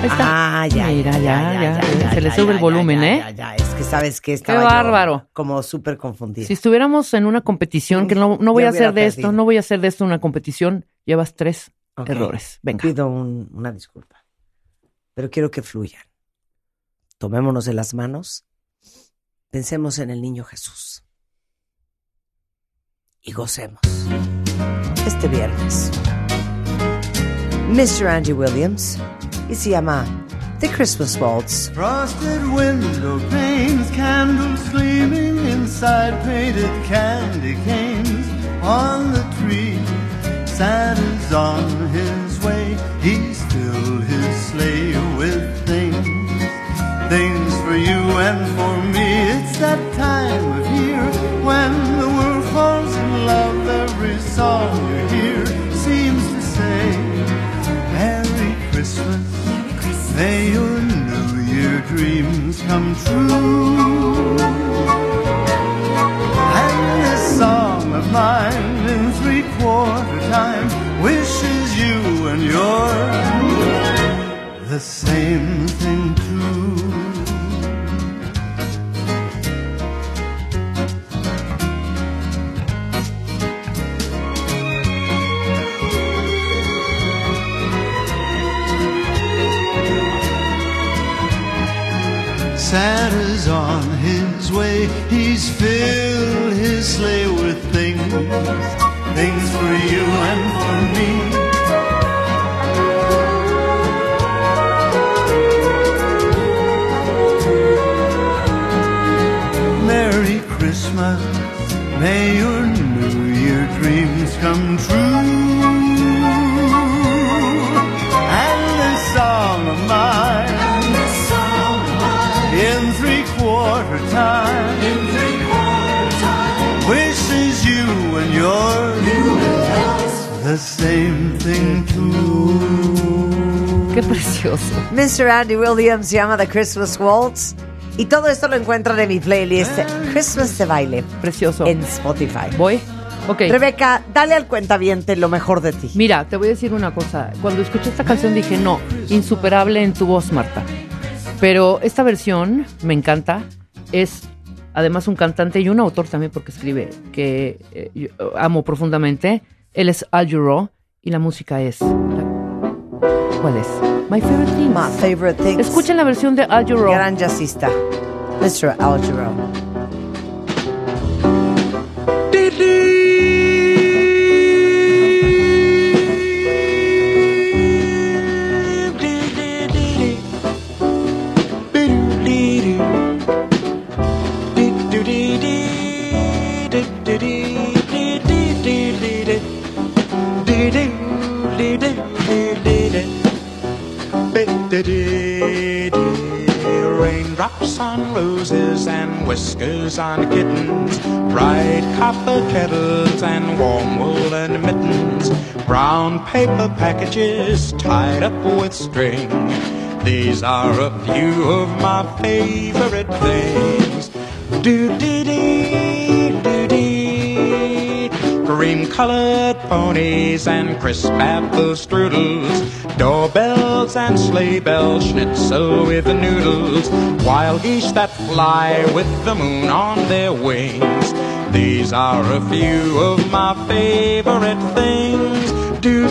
Ahí está. Ah, ya, Mira, ya, ya, ya, se le sube el volumen, ¿eh? Ya, ya, es que sabes que estaba yo bárbaro. como súper confundida. Si estuviéramos en una competición, que no, no voy a hacer de esto, no voy a hacer de esto una competición, llevas tres errores. Venga. Pido un- una disculpa, pero quiero que fluyan. Tomémonos de las manos, pensemos en el niño Jesús y gocemos este viernes. Mr. Andy Williams y se llama The Christmas Waltz. Frosted window panes, candles gleaming inside painted candy canes on the tree. Santa's on his way, he's filled his sleigh with things. Things for you and for me. It's that time of year when the world falls in love. Every song you May your New Year dreams come true. And this song of mine in three quarter time wishes you and yours the same thing Santa's on his way. He's filled his sleigh with things, things for you and for me. Merry Christmas. May your New Year dreams come true. Quarter time. In three quarter time. Wishes you and yours the same thing too. Qué precioso. Mr. Andy Williams se llama The Christmas Waltz. Y todo esto lo encuentran en mi playlist Christmas de baile Precioso. en Spotify. ¿Voy? Ok. Rebeca, dale al cuentaviente lo mejor de ti. Mira, te voy a decir una cosa. Cuando escuché esta canción dije, no, insuperable en tu voz, Marta. Pero esta versión me encanta. Es además un cantante y un autor también porque escribe que eh, yo amo profundamente. Él es Al Jarreau y la música es... ¿Cuál es? My Favorite Things. My favorite things. Escuchen la versión de Al Jarreau. Gran jazzista, Mr. Al Jarreau. Raindrops on roses and whiskers on kittens, bright copper kettles and warm woolen mittens, brown paper packages tied up with string. These are a few of my favorite things. Do dee dee, dee. Cream colored ponies and crisp apple strudels, doorbells and sleigh bells, schnitzel with the noodles, wild geese that fly with the moon on their wings. These are a few of my favorite things. Do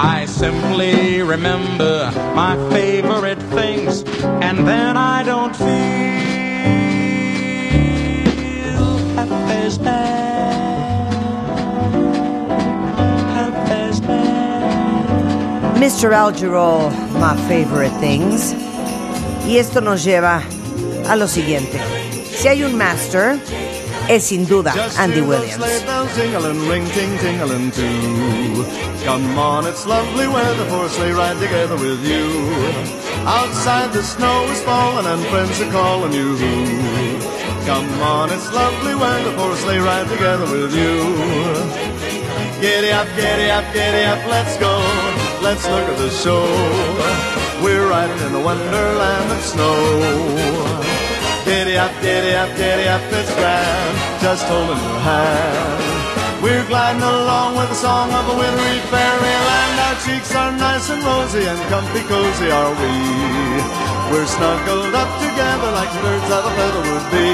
I simply remember my favorite things, and then I don't feel half as bad. Half as bad. Mr. Al Jarreau, My Favorite Things. Y esto nos lleva a lo siguiente. Si hay un master, es sin duda Andy Williams. sleigh bells jingling, ring, ting, tingling too. Come on, it's lovely weather for a sleigh ride together with you. Outside the snow is falling and friends are calling you. Come on, it's lovely weather for a sleigh ride together with you. Giddy up, giddy up, giddy up, let's go. Let's look at the show. We're riding in the wonderland of snow. Giddy up, giddy up, giddy up, it's grand, just holding your hand. We're gliding along with the song of a wintry fairyland. Our cheeks are nice and rosy and comfy cozy are we. We're snuggled up together like birds of a feather would be.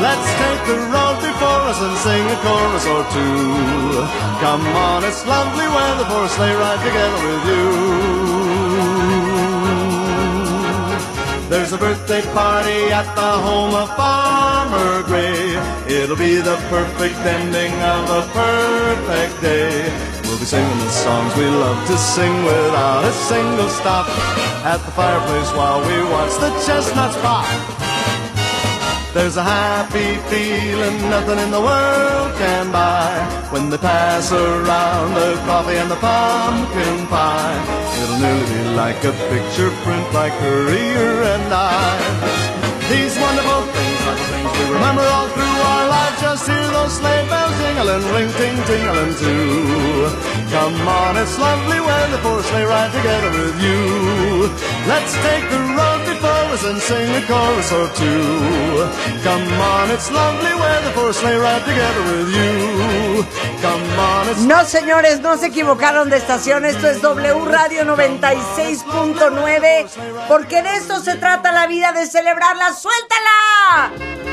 Let's take the road before us and sing a chorus or two. Come on, it's lovely weather for a sleigh ride together with you. There's a birthday party at the home of Farmer Gray. It'll be the perfect ending of a perfect day. We'll be singing the songs we love to sing without a single stop. At the fireplace while we watch the chestnuts pop. There's a happy feeling nothing in the world can buy when they pass around the coffee and the pumpkin pie. It'll nearly be like a picture print like Currier and Ives. These wonderful things are the things we remember all through our life. Just hear those sleigh bells jingling, ring, ting, tingling too. Come on, it's lovely weather for a sleigh ride together with you. Let's take the road No, señores, no se equivocaron de estación. Esto es W Radio 96.9. Porque de esto se trata la vida, de celebrarla. ¡Suéltala!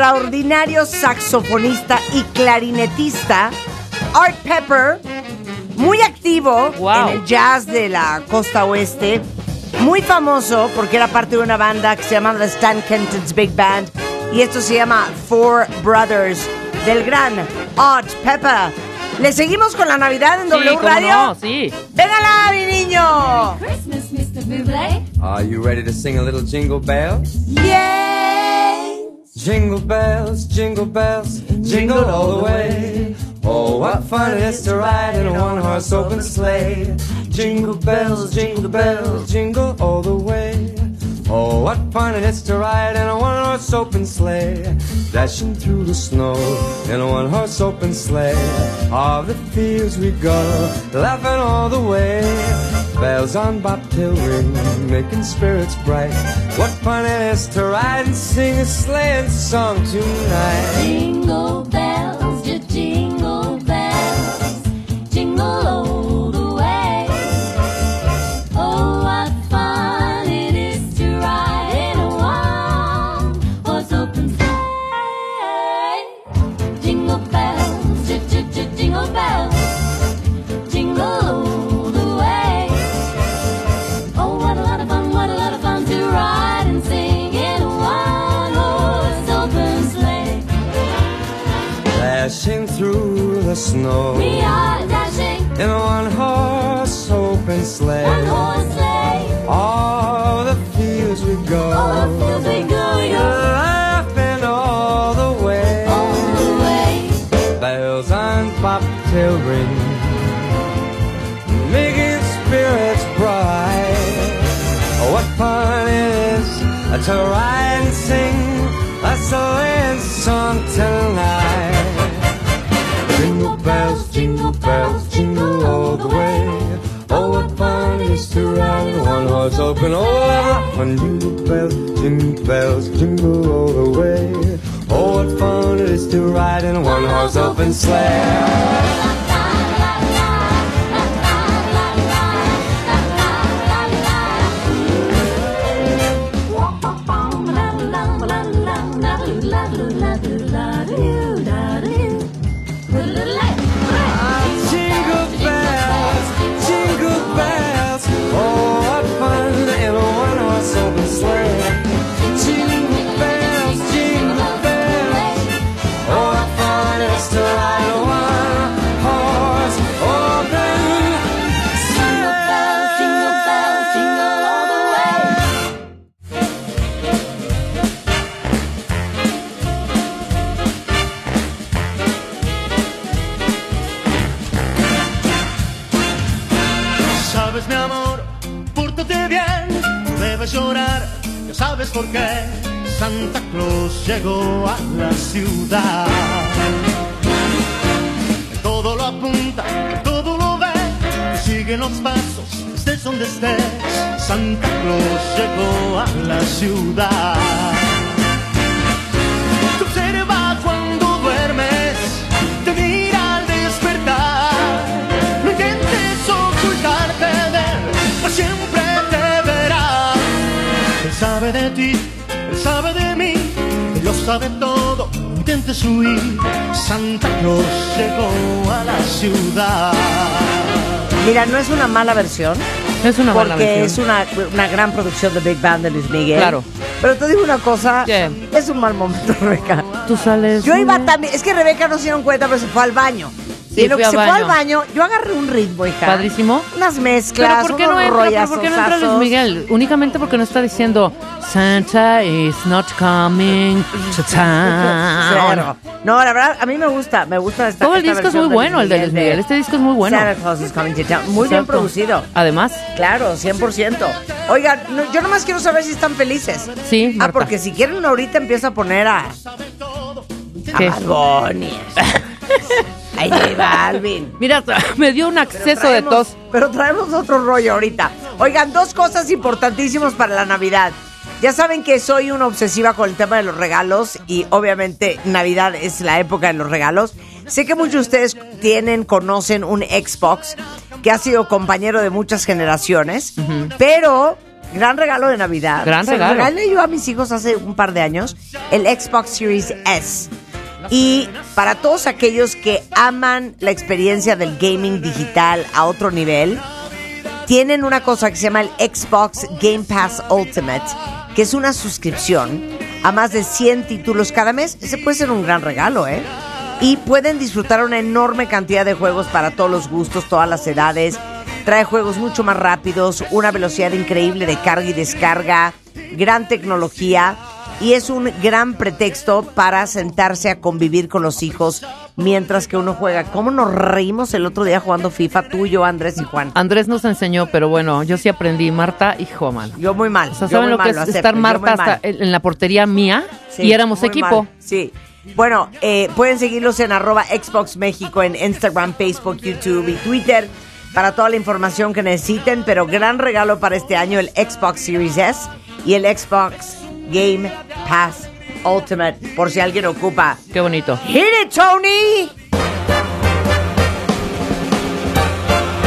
Extraordinario saxofonista y clarinetista Art Pepper, muy activo Wow. en el jazz de la costa oeste, muy famoso porque era parte de una banda que se llama The Stan Kenton's Big Band y esto se llama Four Brothers del gran Art Pepper. Le seguimos con la Navidad en Sí, W Radio. no, sí. ¡Véngala, mi niño! Christmas, Mr. Buble. Are you ready to sing a little jingle bells? ¡Yay! Jingle bells, jingle bells, jingle all the way. Oh, what fun it is to ride in a one horse open sleigh. Jingle bells, jingle bells, jingle all the way. Oh, what fun it is to ride in a one horse open sleigh. Dashing through the snow in a one horse open sleigh. Of the fields we go, laughing all the way. Bells on bobtail ring, making spirits bright. What fun it is to ride and sing a sleighing song tonight. Jingle bells, snow We are dashing in a one horse open sleigh. one horse sleigh. All the fields we go. All the fields we go. Laughing all the way. All the way. Bells on bobtail ring. Making spirits bright. What fun it is to ride and sing a sleighing song tonight. Bells, jingle all the way. Oh, what fun it is to ride in one horse open. Oh, everyone, jingle bells, jingle bells, jingle all the way. Oh, what fun it is to ride in a one horse open sleigh. Ya sabes por qué. Santa Claus llegó a la ciudad. Todo lo apunta, todo lo ve, sigue los pasos, estés donde estés. Santa Claus llegó a la ciudad. Observa sabe todo. No intentes huir, Santa Claus llegó a la ciudad. Mira, no es una mala versión. Es una porque mala versión. es una, una gran producción de Big Band de Luis Miguel. Claro. Pero te digo una cosa, ¿Qué? es un mal momento, Rebeca. Tú sales. Yo iba también, es que Rebeca no se dieron cuenta, pero se fue al baño. Sí, y lo que a se fue al baño. yo agarré un ritmo, hija. Padrísimo. Unas mezclas, Pero ¿por qué no entra? ¿Pero ¿Por qué no entra Luis. Miguel? Únicamente porque no está diciendo Santa is not coming to town. No, la verdad, a mí me gusta, me gusta esta Todo el esta disco es muy bueno, el de Luis Miguel. Este disco es muy bueno. Santa Claus is coming to town. Muy bien producido. Además, Claro, 100%. Oigan, no- yo nomás quiero saber si están felices. sí, Ah, porque si quieren ahorita empiezo a poner a, a ¿Qué? Bunny. Ay, Balvin. Mira, me dio un acceso de traemos- tos. Pero traemos otro rollo ahorita. Oigan, dos cosas importantísimas para la Navidad. Ya saben que soy una obsesiva con el tema de los regalos y obviamente Navidad es la época de los regalos. Sé que muchos de ustedes tienen, conocen un Xbox que ha sido compañero de muchas generaciones, pero gran regalo de Navidad. Gran Se lo regalo. regalé yo a mis hijos hace un par de años el Xbox Series S. Y para todos aquellos que aman la experiencia del gaming digital a otro nivel, tienen una cosa que se llama el Xbox Game Pass Ultimate, que es una suscripción a más de 100 títulos cada mes. Ese puede ser un gran regalo, ¿eh? Y pueden disfrutar una enorme cantidad de juegos para todos los gustos, todas las edades. Trae juegos mucho más rápidos, una velocidad increíble de carga y descarga, gran tecnología y es un gran pretexto para sentarse a convivir con los hijos mientras que uno juega. ¿Cómo nos reímos el otro día jugando FIFA tú, yo, Andrés y Juan? Andrés nos enseñó, pero bueno, yo sí aprendí. Marta, hijo, man. Yo muy mal. O sea, ¿saben lo mal, que es acepto, estar Marta hasta mal. en la portería mía Sí, y éramos equipo? mal, Sí. Bueno, eh, pueden seguirlos en arroba Xbox México en Instagram, Facebook, YouTube y Twitter para toda la información que necesiten, pero gran regalo para este año el Xbox Series S y el Xbox Game Pass Ultimate, por si alguien ocupa. Qué bonito. Hit it, Tony.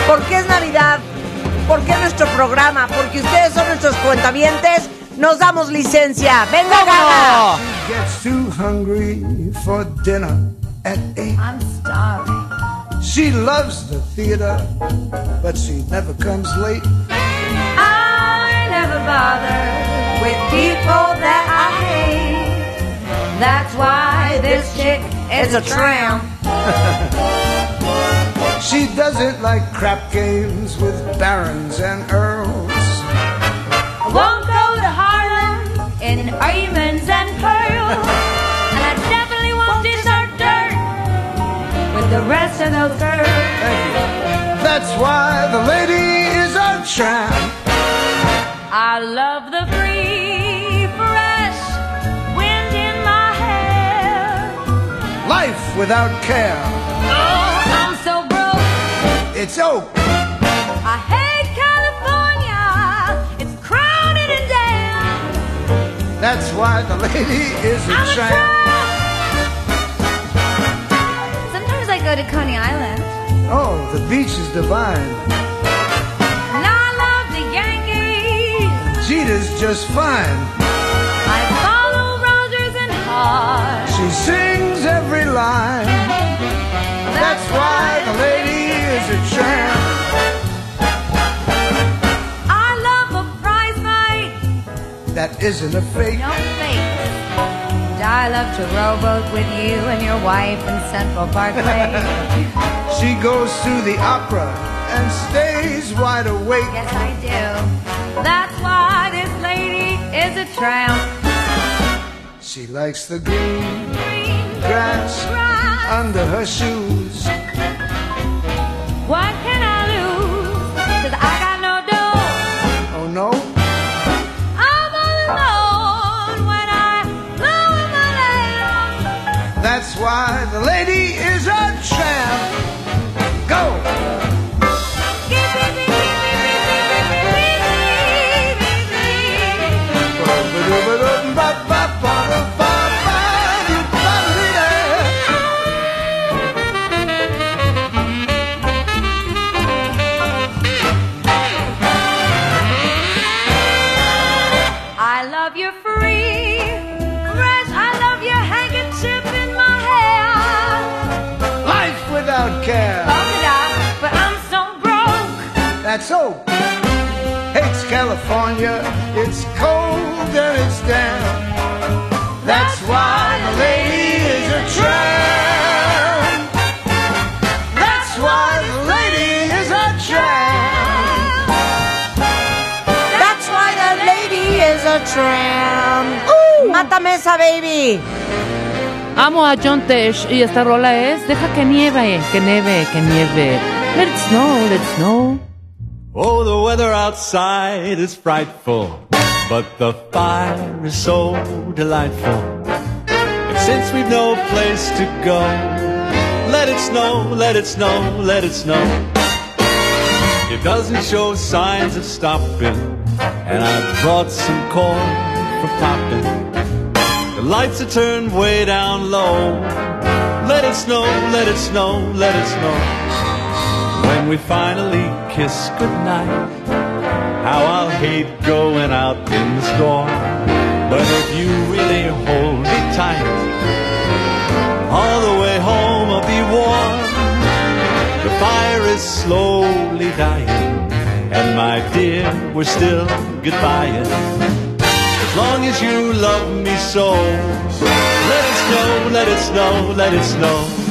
¿Por qué es Navidad? ¿Por qué nuestro programa? Porque ustedes son nuestros cuentavientes. Nos damos licencia. ¡Venga, Gaga! gets too hungry for dinner at eight. I'm starving. She loves the theater, but she never comes late. I never bother with people that I hate. That's why this chick is a tramp. She doesn't like crap games with barons and earls. I won't go to Harlem in diamonds and pearls. And I definitely won't dessert dirt with the rest of those girls. That's why the lady is a tramp. I love the free, fresh wind in my hair. Life without care. Oh, I'm so broke. It's oak. I hate California. It's crowded and damn. That's why the lady is a I'm tramp. Sometimes I go to Coney Island. Oh, the beach is divine. Jeter's just fine. I follow Rodgers and Hart. She sings every line. That's why the lady is a tramp. I love a prize fight. That isn't a fake. No fakes. And I love to rowboat with you and your wife in Central Parkway. She goes to the opera and stays wide awake. yes, I is. She likes the green Green grass grass. under her shoes. What can I lose? Cause I got no dough. Oh no, I'm all alone when I lower my lamp. that's why the lady is a tramp. Is a. Mátame esa baby. Amo a John Tesh y esta rola es Deja que nieve, que nieve, que nieve. Let it snow, let it snow. Oh, the weather outside is frightful, but the fire is so delightful. And since we've no place to go, let it snow, let it snow, let it snow. It doesn't show signs of stopping, and I brought some corn for popping. The lights are turned way down low. Let it snow, let it snow, let it snow. When we finally kiss goodnight, how I'll hate going out in the storm. But if you really hold me tight, all the way home I'll be warm. The fire is slowly dying my dear, we're still goodbye. As long as you love me so, let it snow, let it snow, let it snow.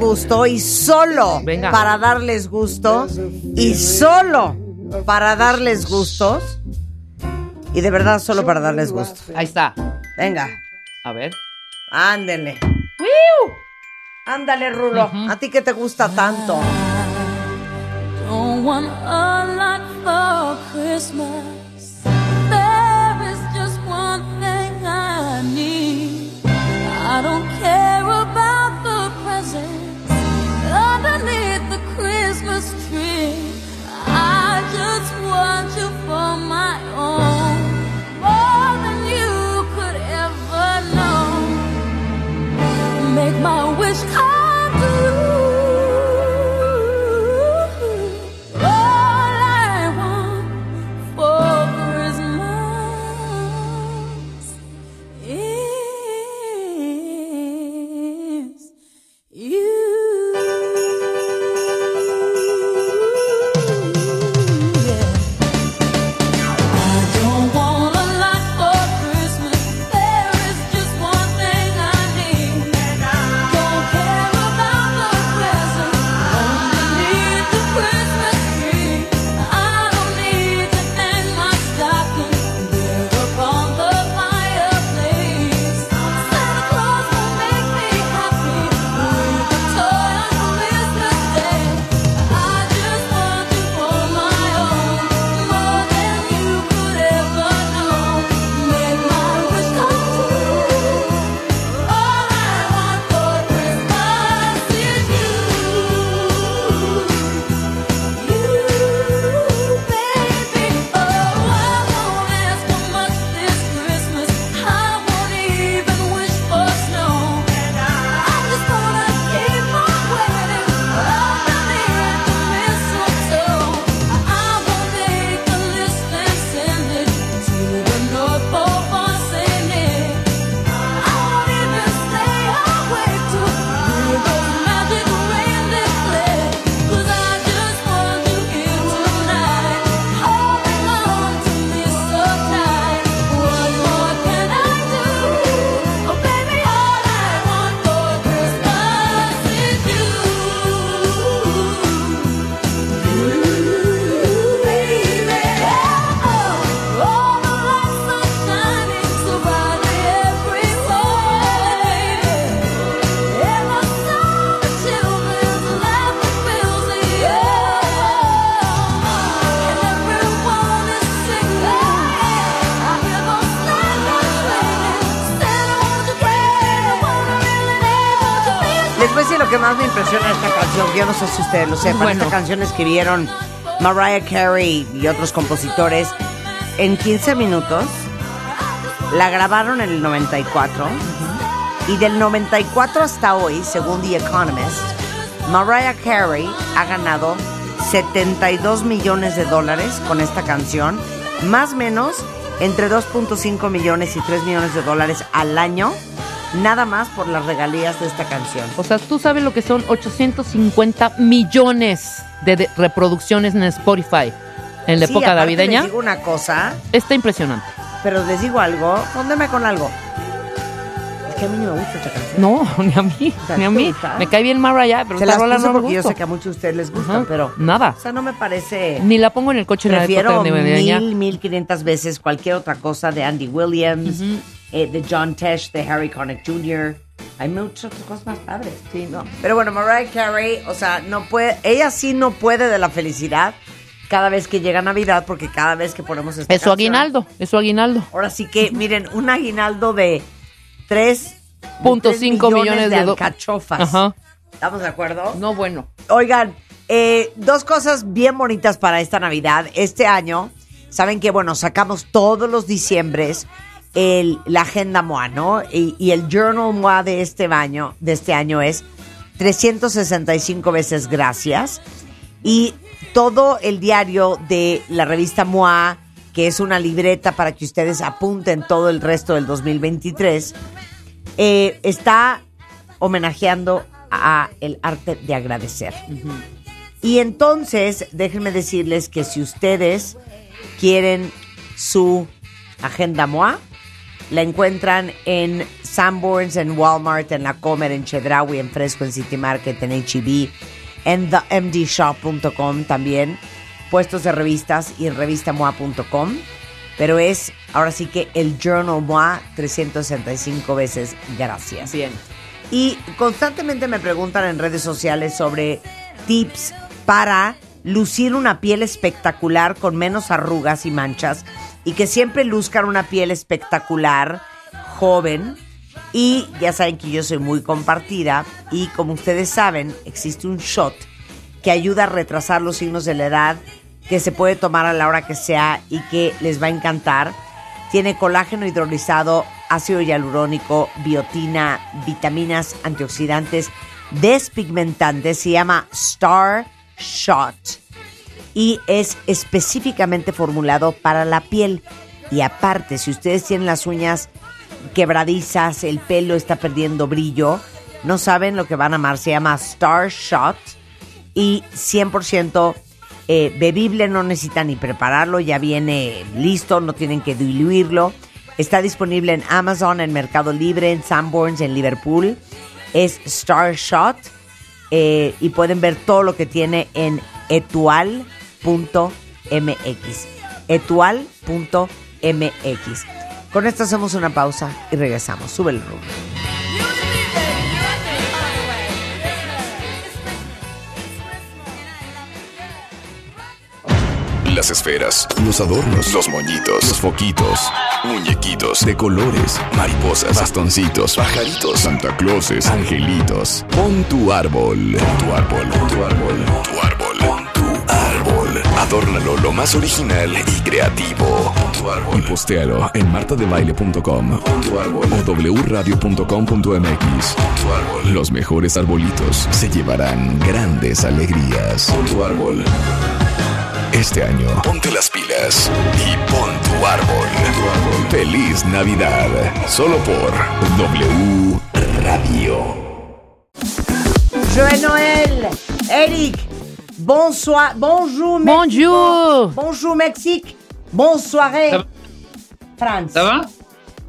gusto y solo para darles gusto y solo para darles gustos y de verdad solo para darles gusto. Ahí está. Venga. A ver. Ándele. ¡Wiu! Ándale, Rulo. ¿A ti que te gusta tanto? No sé Bueno. esta canción escribieron Mariah Carey y otros compositores en 15 minutos. La grabaron en el 94. Y del 94 hasta hoy, según The Economist, Mariah Carey ha ganado 72 millones de dólares con esta canción, más o menos entre 2.5 millones y 3 millones de dólares al año, nada más por las regalías de esta canción. O sea, tú sabes lo que son 850 millones de, de reproducciones en Spotify en la Sí, época navideña. Les digo una cosa, Está impresionante. pero les digo algo, póndeme con algo. Es que a mí no me gusta esta canción. No, ni a mí, sea, ni a ¿te mí. gusta? Me cae bien Mariah, pero Se esta las rola no me porque yo gusta. sé que a muchos de ustedes les gusta, Ajá, pero... Nada. O sea, no me parece... Ni la pongo en el coche en la Prefiero época navideña. mil, mil quinientas veces cualquier otra cosa de Andy Williams, eh, de John Tesh, de Harry Connick Jr. Hay muchas otras cosas más padres. Sí, no. Pero bueno, Mariah Carey, o sea, no puede, ella sí no puede de la felicidad cada vez que llega Navidad, porque cada vez que ponemos esta Es su canción- aguinaldo, es su aguinaldo. Ahora sí que, miren, un aguinaldo de 3 Punto cinco millones de, de alcachofas. Ajá. ¿Estamos de acuerdo? No, bueno. Oigan, eh, dos cosas bien bonitas para esta Navidad. Este año, saben que, bueno, sacamos todos los diciembres el, la agenda MOA, ¿no? Y, y el journal MOA de este año, de este año es 365 veces gracias. Y todo el diario de la revista MOA, que es una libreta para que ustedes apunten todo el resto del 2023, eh, está homenajeando a el arte de agradecer. Y entonces, déjenme decirles que si ustedes quieren su agenda MOA, la encuentran en Sanborns, en Walmart, en La Comer, en Chedraui, en Fresco, en City Market, en HEB, en themdshop.com también, puestos de revistas y en revistamoa.com. Pero es ahora sí que el Journal MOA 365 veces gracias. Bien. Y constantemente me preguntan en redes sociales sobre tips para lucir una piel espectacular con menos arrugas y manchas y que siempre luzcan una piel espectacular, joven. Y ya saben que yo soy muy compartida y como ustedes saben, existe un shot que ayuda a retrasar los signos de la edad, que se puede tomar a la hora que sea y que les va a encantar. Tiene colágeno hidrolizado, ácido hialurónico, biotina, vitaminas, antioxidantes, despigmentantes. Se llama Star Shot y es específicamente formulado para la piel. Y aparte, si ustedes tienen las uñas quebradizas, el pelo está perdiendo brillo, no saben lo que van a amar. Se llama Star Shot y 100% eh, bebible, no necesitan ni prepararlo, ya viene listo, no tienen que diluirlo. Está disponible en Amazon, en Mercado Libre, en Sanborns, en Liverpool. Es Star Shot eh, y pueden ver todo lo que tiene en etual.mx. Etual.mx. Con esto hacemos una pausa y regresamos. Sube el rumbo. Las esferas, los adornos, los moñitos, los foquitos, muñequitos de colores, mariposas, bastoncitos, pajaritos, Santa Clauses, angelitos. Pon tu árbol, tu árbol, tu árbol, tu árbol. Adórnalo lo más original y creativo. Tu árbol. Y postéalo en martadebaile.com o wradio.com.mx. Los mejores arbolitos se llevarán grandes alegrías. Tu árbol. Este año, ponte las pilas y pon tu árbol. Feliz Navidad, solo por W Radio. Joël Noël, Eric, bonsoir, bonjour Mexico, Bonjour. bonjour Mexique, bonsoir France. Ça va?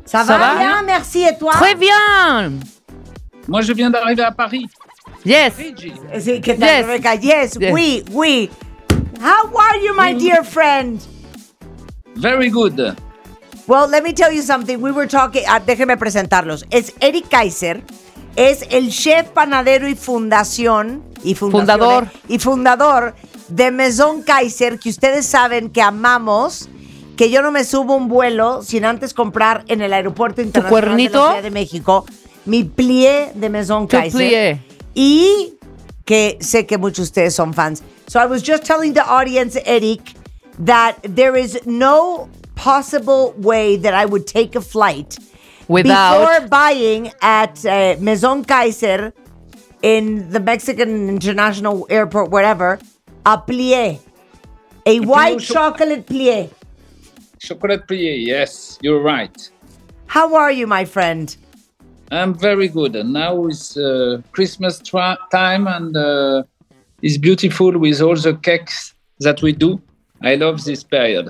Ça va Ça va? Bien, merci et toi? Très bien. Moi, je viens d'arriver à Paris. Yes. Luigi. Sí, ¿qué tal, Yes. Yes, Yes. oui, oui. How are you, my dear friend? Very good. Well, let me tell you something. We were talking. ah, déjenme presentarlos. Es Eric Kaiser. Es el chef panadero y fundación. Y Fundador. Y fundador de Maison Kaiser, que ustedes saben que amamos. Que yo no me subo un vuelo sin antes comprar en el aeropuerto internacional de la Ciudad de México mi plié de Maison Tu Kaiser. plié. y que sé que muchos de ustedes son fans. So I was just telling the audience, Eric, that there is no possible way that I would take a flight Without- before buying at uh, Maison Kayser in the Mexican International Airport, whatever, a plié, a white cho- chocolate plié. Chocolate plié, yes, you're right. How are you, my friend? I'm very good. And now is uh, Christmas tra- time and uh, it's beautiful with all the cakes that we do. I love this period.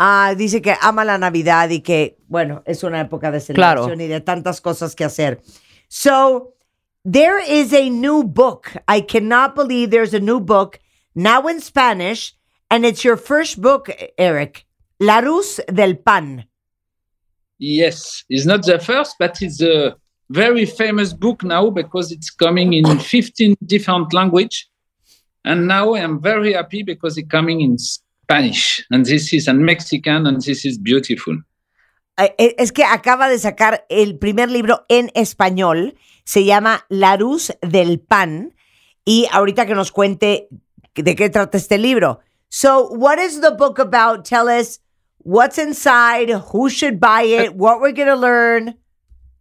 Ah, dice que ama la Navidad y que, bueno, es una época de Claro. celebración y de tantas cosas que hacer. So, there is a new book. I cannot believe there's a new book now in Spanish, and it's your first book, Eric. Larousse del Pan. Yes, it's not the first, but it's a very famous book now because it's coming in 15 different language. And now I am very happy because it's coming in Spanish and this is in Mexican and this is beautiful. Eh, eh, Es que acaba de sacar el primer libro en español. Se llama Larousse del Pan. Y ahorita que nos cuente de qué trata este libro. So, what is the book about? Tell us what's inside, who should buy it, what we're going to learn.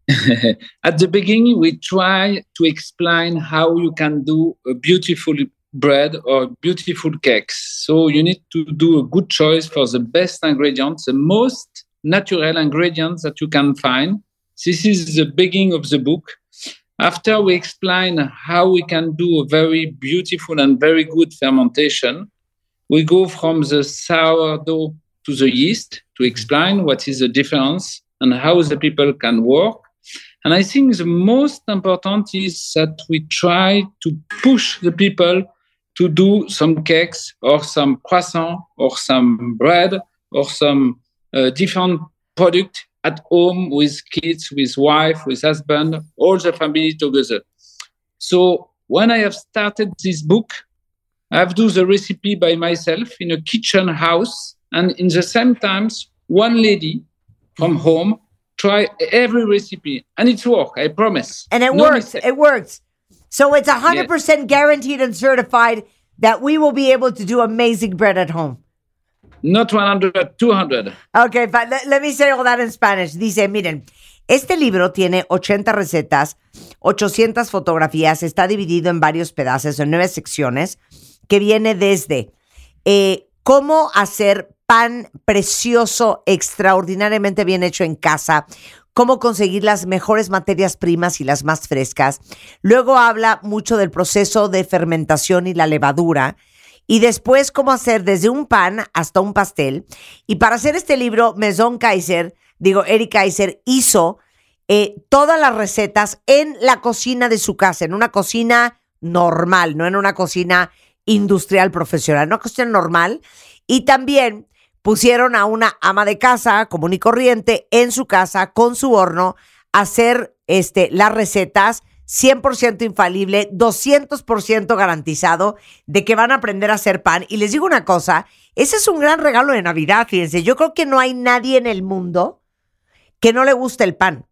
At the beginning, we try to explain how you can do a beautiful bread or beautiful cakes. So you need to do a good choice for the best ingredients, the most natural ingredients that you can find. This is the beginning of the book. After we explain how we can do a very beautiful and very good fermentation, we go from the sourdough to the yeast to explain what is the difference and how the people can work. And I think the most important is that we try to push the people to do some cakes or some croissant or some bread or some uh, different product at home with kids, with wife, with husband, all the family together. So when I have started this book, I have do the recipe by myself in a kitchen house, and in the same times, one lady from home try every recipe, and it's work. I promise. And it No works. mistake. It works. So, it's 100% guaranteed and certified that we will be able to do amazing bread at home. Not 100, 200. Okay, but let, let me say all that in Spanish. Dice, miren, este libro tiene 80 recetas, 800 fotografías, está dividido en varios pedazos, en nueve secciones, que viene desde eh, cómo hacer pan precioso, extraordinariamente bien hecho en casa, cómo conseguir las mejores materias primas y las más frescas. Luego habla mucho del proceso de fermentación y la levadura. Y después cómo hacer desde un pan hasta un pastel. Y para hacer este libro, Maison Kaiser, digo, Eric Kaiser, hizo eh, todas las recetas en la cocina de su casa, en una cocina normal, no en una cocina industrial profesional, una cocina normal. Y también pusieron a una ama de casa común y corriente en su casa con su horno a hacer este, las recetas 100% infalible, 200% garantizado de que van a aprender a hacer pan. Y les digo una cosa, ese es un gran regalo de Navidad, fíjense, yo creo que no hay nadie en el mundo que no le guste el pan.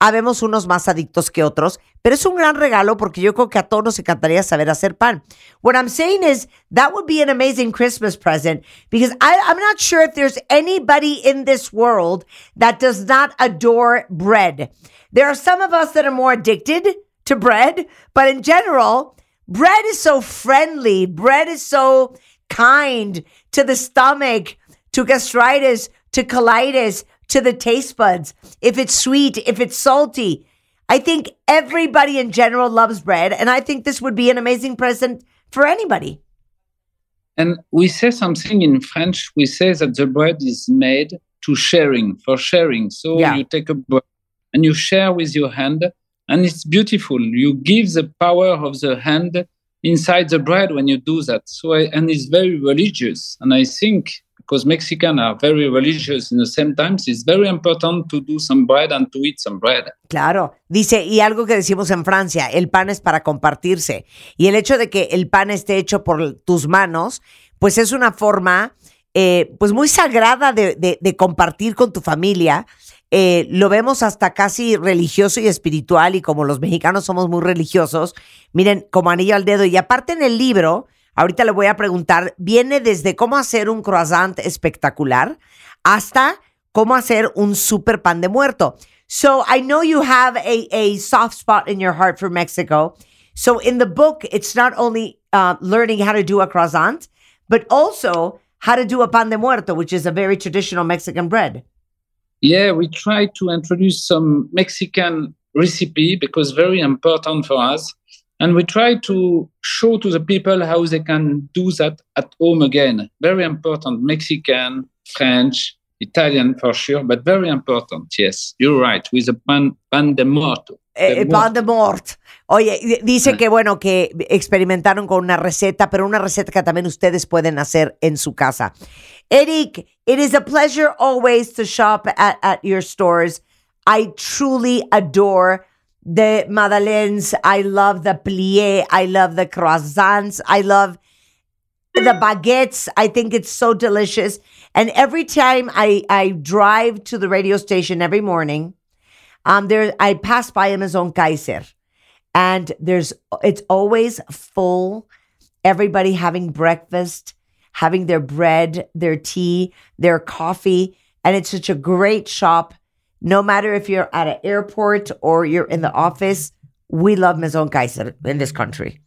Habemos unos más adictos que otros, pero es un gran regalo porque yo creo que a todos nos encantaría saber hacer pan. What I'm saying is that would be an amazing Christmas present because I, I'm not sure if there's anybody in this world that does not adore bread. There are some of us that are more addicted to bread, but in general, bread is so friendly. Bread is so kind to the stomach, to gastritis, to colitis, to the taste buds. If it's sweet, if it's salty. I think everybody in general loves bread, and I think this would be an amazing present for anybody. And we say something in French. We say that the bread is made to sharing, for sharing. So Yeah. you take a bread and you share with your hand, and it's beautiful. You give the power of the hand inside the bread when you do that. So I, and it's very religious. And I think because Mexicans are very religious in the same times, it's very important to do some bread and to eat some bread. Claro, dice, y algo que decimos en Francia, el pan es para compartirse. Y el hecho de que el pan esté hecho por tus manos, pues es una forma, eh, pues muy sagrada de, compartir con tu familia eh, lo vemos hasta casi religioso y espiritual y como los mexicanos somos muy religiosos, miren, como anillo al dedo. Y aparte en el libro, ahorita le voy a preguntar, viene desde cómo hacer un croissant espectacular hasta cómo hacer un super pan de muerto. So I know you have a, a soft spot in your heart for Mexico. So in the book, it's not only uh, learning how to do a croissant, but also how to do a pan de muerto, which is a very traditional Mexican bread. Yeah, we try to introduce some Mexican recipe because very important for us. And we try to show to the people how they can do that at home again. Very important, Mexican, French, Italian for sure, but very important. Yes, you're right. With a pan, pan de morto. Eh, pan de mort. Oye, dice que bueno, que experimentaron con una receta, pero una receta que también ustedes pueden hacer en su casa. Eric, it is a pleasure always to shop at, at your stores. I truly adore the madeleines. I love the plié. I love the croissants. I love the baguettes. I think it's so delicious. And every time I, I drive to the radio station every morning, um, there I pass by Maison Kayser, and there's it's always full. Everybody having breakfast, having their bread, their tea, their coffee, and it's such a great shop. No matter if you're at an airport or you're in the office, we love Maison Kayser in this country.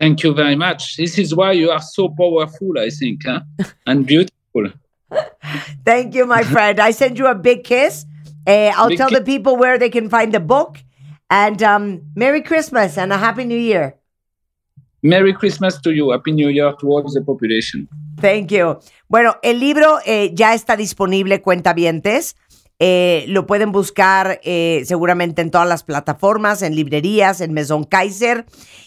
Thank you very much. This is why you are so powerful, I think, huh? and beautiful. Thank you, my friend. I send you a big kiss. Uh, I'll Big tell the people where they can find the book. And um, Merry Christmas and a Happy New Year. Merry Christmas to you. Happy New Year to all the population. Thank you. Bueno, el libro eh, ya está disponible, cuentahabientes. Eh, lo pueden buscar eh, seguramente en todas las plataformas, en librerías, en Maison Kaiser.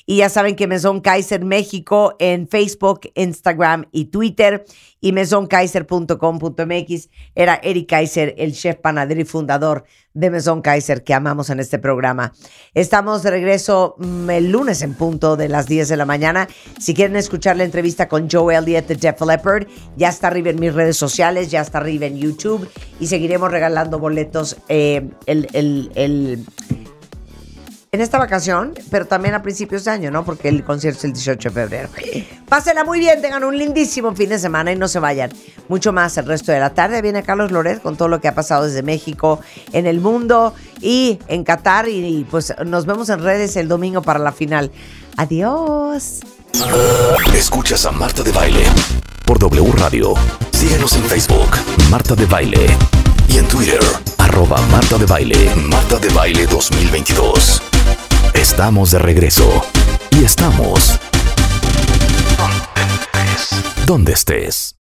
Y ya saben que Maison Kaiser México en Facebook, Instagram y Twitter. Y maisonkaiser.com.mx era Eric Kaiser, el chef panadero y fundador de Maison Kaiser que amamos en este programa. Estamos de regreso mm, el lunes en punto de las 10 de la mañana. Si quieren escuchar la entrevista con Joe Elliott de Def Leppard, ya está arriba en mis redes sociales, ya está arriba en YouTube y seguiremos regalando boletos eh, el- el- en esta vacación, pero también a principios de año, ¿no? Porque el concierto es el 18 de febrero. Pásenla muy bien, tengan un lindísimo fin de semana y no se vayan. Mucho más el resto de la tarde. Viene Carlos Loret con todo lo que ha pasado desde México, en el mundo y en Qatar. Y, y, pues nos vemos en redes el domingo para la final. Adiós. Escuchas a Marta de Baile por W Radio. Síguenos en Facebook, Marta de Baile. Y en Twitter, arroba Marta de Baile, Marta de Baile 2022. Estamos de regreso. Y estamos... Donde estés.